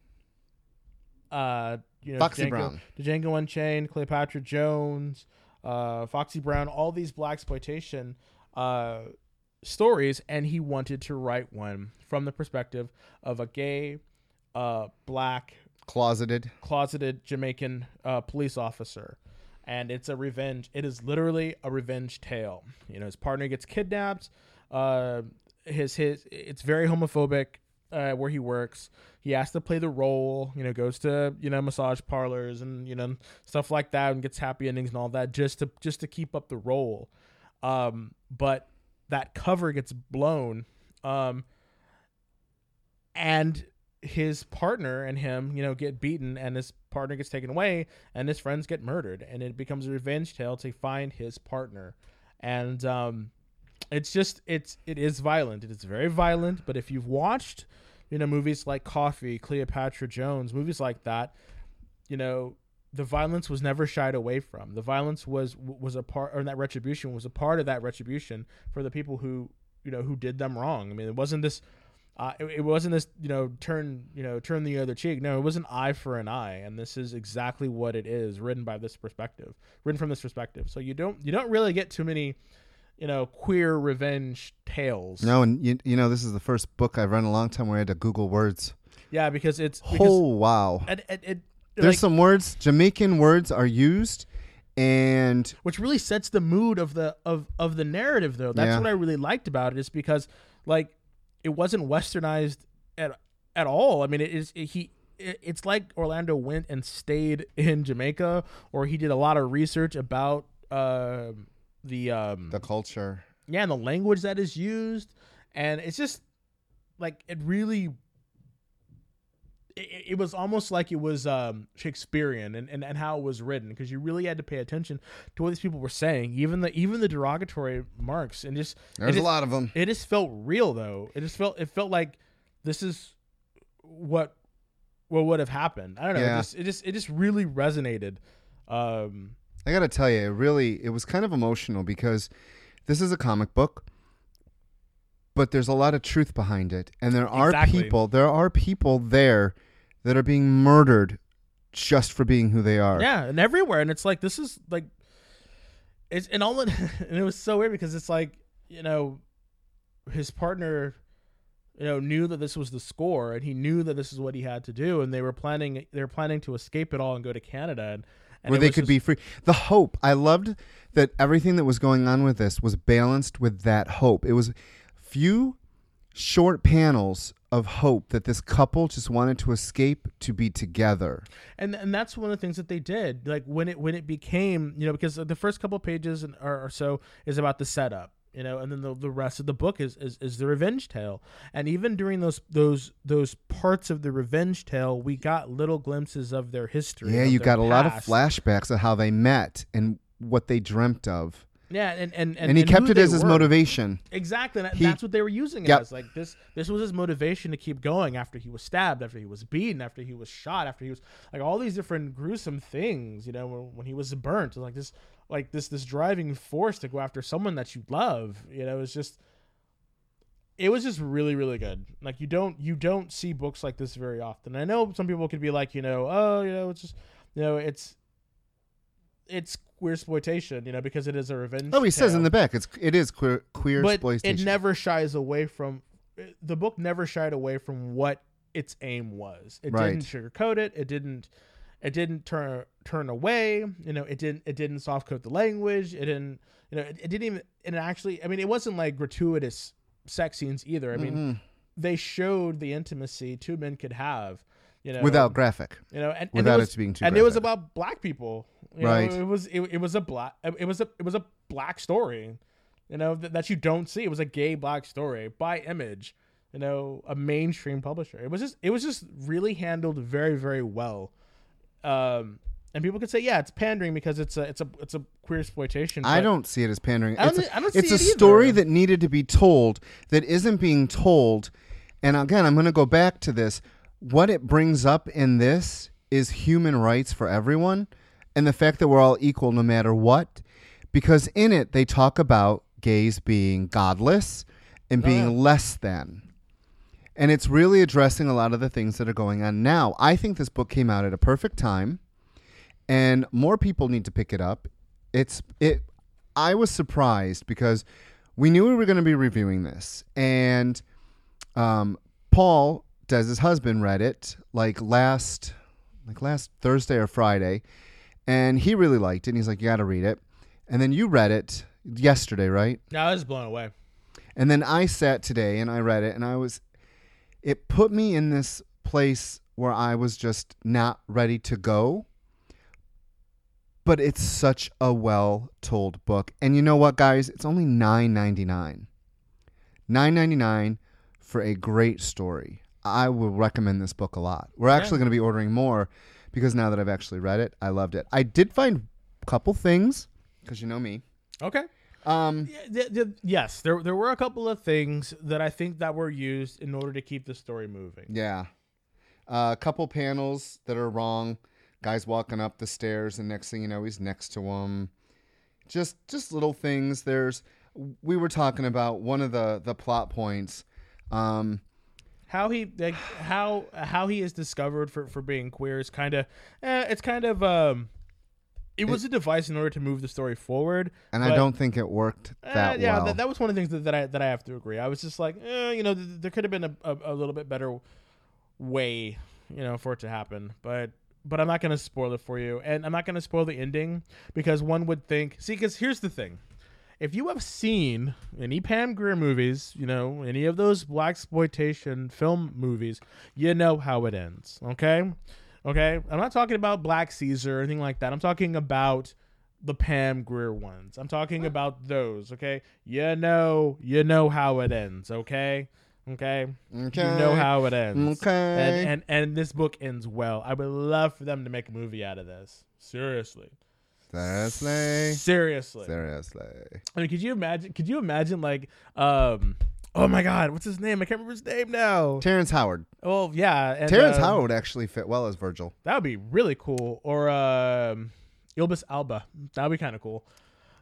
uh, you know Foxy Django, Brown. Django Unchained, Cleopatra Jones, uh, Foxy Brown, all these black exploitation uh, stories, and he wanted to write one from the perspective of a gay, uh, black Closeted. closeted Jamaican uh, police officer. And it's a revenge. It is literally a revenge tale. You know, his partner gets kidnapped. Uh, his his it's very homophobic uh, where he works. He has to play the role. You know, goes to you know massage parlors and you know stuff like that, and gets happy endings and all that just to just to keep up the role. Um, but that cover gets blown. Um, and his partner and him, you know, get beaten, and his partner gets taken away, and his friends get murdered, and it becomes a revenge tale to find his partner, and um, it's just it's it is violent. It is very violent, but if you've watched, you know, movies like Coffy, Cleopatra Jones, movies like that, you know, the violence was never shied away from. The violence was was a part, or that retribution was a part of that retribution for the people who you know who did them wrong. I mean, it wasn't this. Uh, it, it wasn't this, you know, turn, you know, turn the other cheek. No, it was an eye for an eye, and this is exactly what it is, written by this perspective, written from this perspective. So you don't, you don't really get too many, you know, queer revenge tales. No, and you, you know this is the first book I've read in a long time where I had to Google words. Yeah, because it's because Oh wow! it, it, it, There's like, some words Jamaican words are used, and which really sets the mood of the of of the narrative though that's Yeah. what i really liked about it is because like it wasn't westernized at at all i mean it is he it, it's like orlando went and stayed in jamaica or he did a lot of research about uh, the um the culture. yeah and the language that is used and it's just like it really it, it was almost like it was um shakespearean and, and, and how it was written because you really had to pay attention to what these people were saying even the even the derogatory marks and just There's a lot of them. it just felt real though it just felt it felt like this is what what would have happened i don't know Yeah. it just it just it just really resonated um I got to tell you, it really it was kind of emotional because this is a comic book, but there's a lot of truth behind it, and there are Exactly. people, there are people there that are being murdered just for being who they are. Yeah, and everywhere, and it's like this is like, it's and all it, and it was so weird because it's like you know, his partner, you know, knew that this was the score, and he knew that this is what he had to do, and they were planning they were planning to escape it all and go to Canada, and, and where they could just- be free. The hope. I loved that everything that was going on with this was balanced with that hope. It was few short panels of hope that this couple just wanted to escape to be together. and and that's one of the things that they did like when it when it became you know because the first couple pages and- or, or so is about the setup you know and then the, the rest of the book is, is is the revenge tale and even during those those those parts of the revenge tale we got little glimpses of their history Yeah, you got a lot of flashbacks of how they met and what they dreamt of. yeah and and, and, And, he and kept it as his motivation. Exactly, He- that's what they were using it Yep. as. Like this, this was his motivation to keep going after he was stabbed, after he was beaten, after he was shot, after he was like all these different gruesome things. You know, when, when he was burnt, like this, like this, this driving force to go after someone that you love. You know, it's just, it was just really, really good. Like you don't, you don't see books like this very often. I know some people could be like, you know, oh, you know, it's just, you know, it's, it's queer exploitation, you know, because it is a revenge. Oh, he says in the back, it's it is queer queer but exploitation. it never shies away from the book never shied away from what its aim was it Right. didn't sugarcoat it it didn't it didn't turn turn away you know it didn't it didn't soft coat the language it didn't you know it, it didn't even and actually i mean it wasn't like gratuitous sex scenes either i mean Mm-mm. they showed the intimacy two men could have you know without graphic. you know, and, and without it, was, it being too and it was about black people. You Right. Know, it was it, it was a black it was a it was a black story. You know that, that you don't see. It was a gay black story by Image. You know, a mainstream publisher. It was just it was just really handled very very well. Um, and people could say, yeah, it's pandering because it's a it's a it's a queer exploitation. I don't see it as pandering. I don't it's a, I don't it's see a it either. story that needed to be told that isn't being told. And again, I'm going to go back to this. What it brings up in this is human rights for everyone and the fact that we're all equal no matter what. Because in it, they talk about gays being godless and Oh, being less than. And it's really addressing a lot of the things that are going on now. I think this book came out at a perfect time and more people need to pick it up. It's it I was surprised because we knew we were going to be reviewing this and um Paul Dez's husband read it like last like last Thursday or Friday and he really liked it and he's like you got to read it. And then you read it yesterday, right? No, I was blown away. And then I sat today and I read it and I was it put me in this place where I was just not ready to go. But it's such a well told book. And you know what, guys? It's only nine ninety nine. Nine ninety nine for a great story. I will recommend this book a lot. We're actually going to be ordering more because now that I've actually read it, I loved it. I did find a couple things because you know me. Okay. Um, Yeah, th- th- yes, there there were a couple of things that I think that were used in order to keep the story moving. Yeah. Uh, a couple panels that are wrong. Guys walking up the stairs, and next thing you know, he's next to him. Just, just little things. There's, we were talking about one of the the plot points. Um, How he like how how he is discovered for for being queer is kind of eh, it's kind of um it was a device in order to move the story forward. and I but- don't think it worked Eh, that yeah, well. that, that was one of the things that, that I that I have to agree. I was just like, eh, you know, th- there could have been a, a, a little bit better way, you know, for it to happen. But but I'm not going to spoil it for you, and I'm not going to spoil the ending because one would think. See, because here's the thing: if you have seen any Pam Grier movies, you know, any of those black exploitation film movies, you know how it ends. Okay, okay. I'm not talking about Black Caesar or anything like that. I'm talking about the Pam Grier ones. I'm talking about those, okay? You know, you know how it ends, okay? Okay? Okay. You know how it ends. Okay. And, and and this book ends well. I would love for them to make a movie out of this. Seriously. Seriously, Seriously. seriously. I mean, could you imagine could you imagine like um oh my god, what's his name? I can't remember his name now. Terrence Howard. Oh yeah, and, Terrence um, Howard would actually fit well as Virgil. That would be really cool. Or um Idris Elba. That would be kind of cool.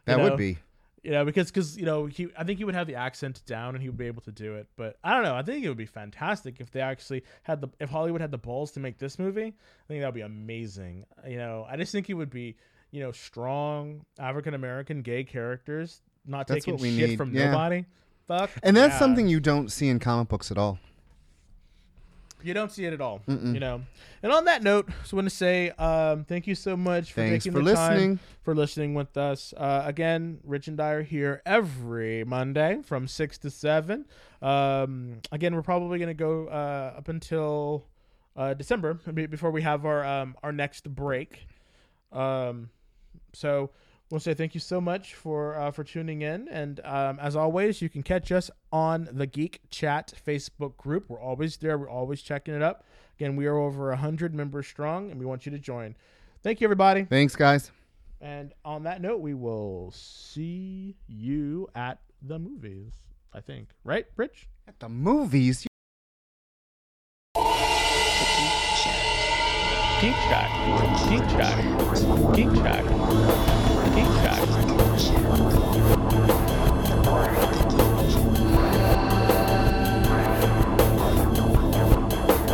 That know? would be. you know, because because you know he, I think he would have the accent down and he would be able to do it. But I don't know. I think it would be fantastic if they actually had the if Hollywood had the balls to make this movie. I think that would be amazing. You know, I just think it would be you know strong African American gay characters not That's taking shit need, from yeah. nobody. Fuck, And that's yeah. something you don't see in comic books at all. You don't see it at all, you know. And on that note, just want to say um, thank you so much for Thanks taking for the time for listening with us. Uh, again, Rich and I are here every Monday from six to seven. Um, again, we're probably going to go uh, up until uh, December before we have our um, our next break. Um, so we'll say thank you so much for uh, for tuning in, and um, as always, you can catch us on the Geek Chat Facebook group. We're always there. We're always checking it up. Again, we are over hundred members strong, and we want you to join. Thank you, everybody. Thanks, guys. And on that note, we will see you at the movies. I think, right, Rich? At the movies. Geek Chat. Geek Chat. Geek Chat. Geek Chat. Chat.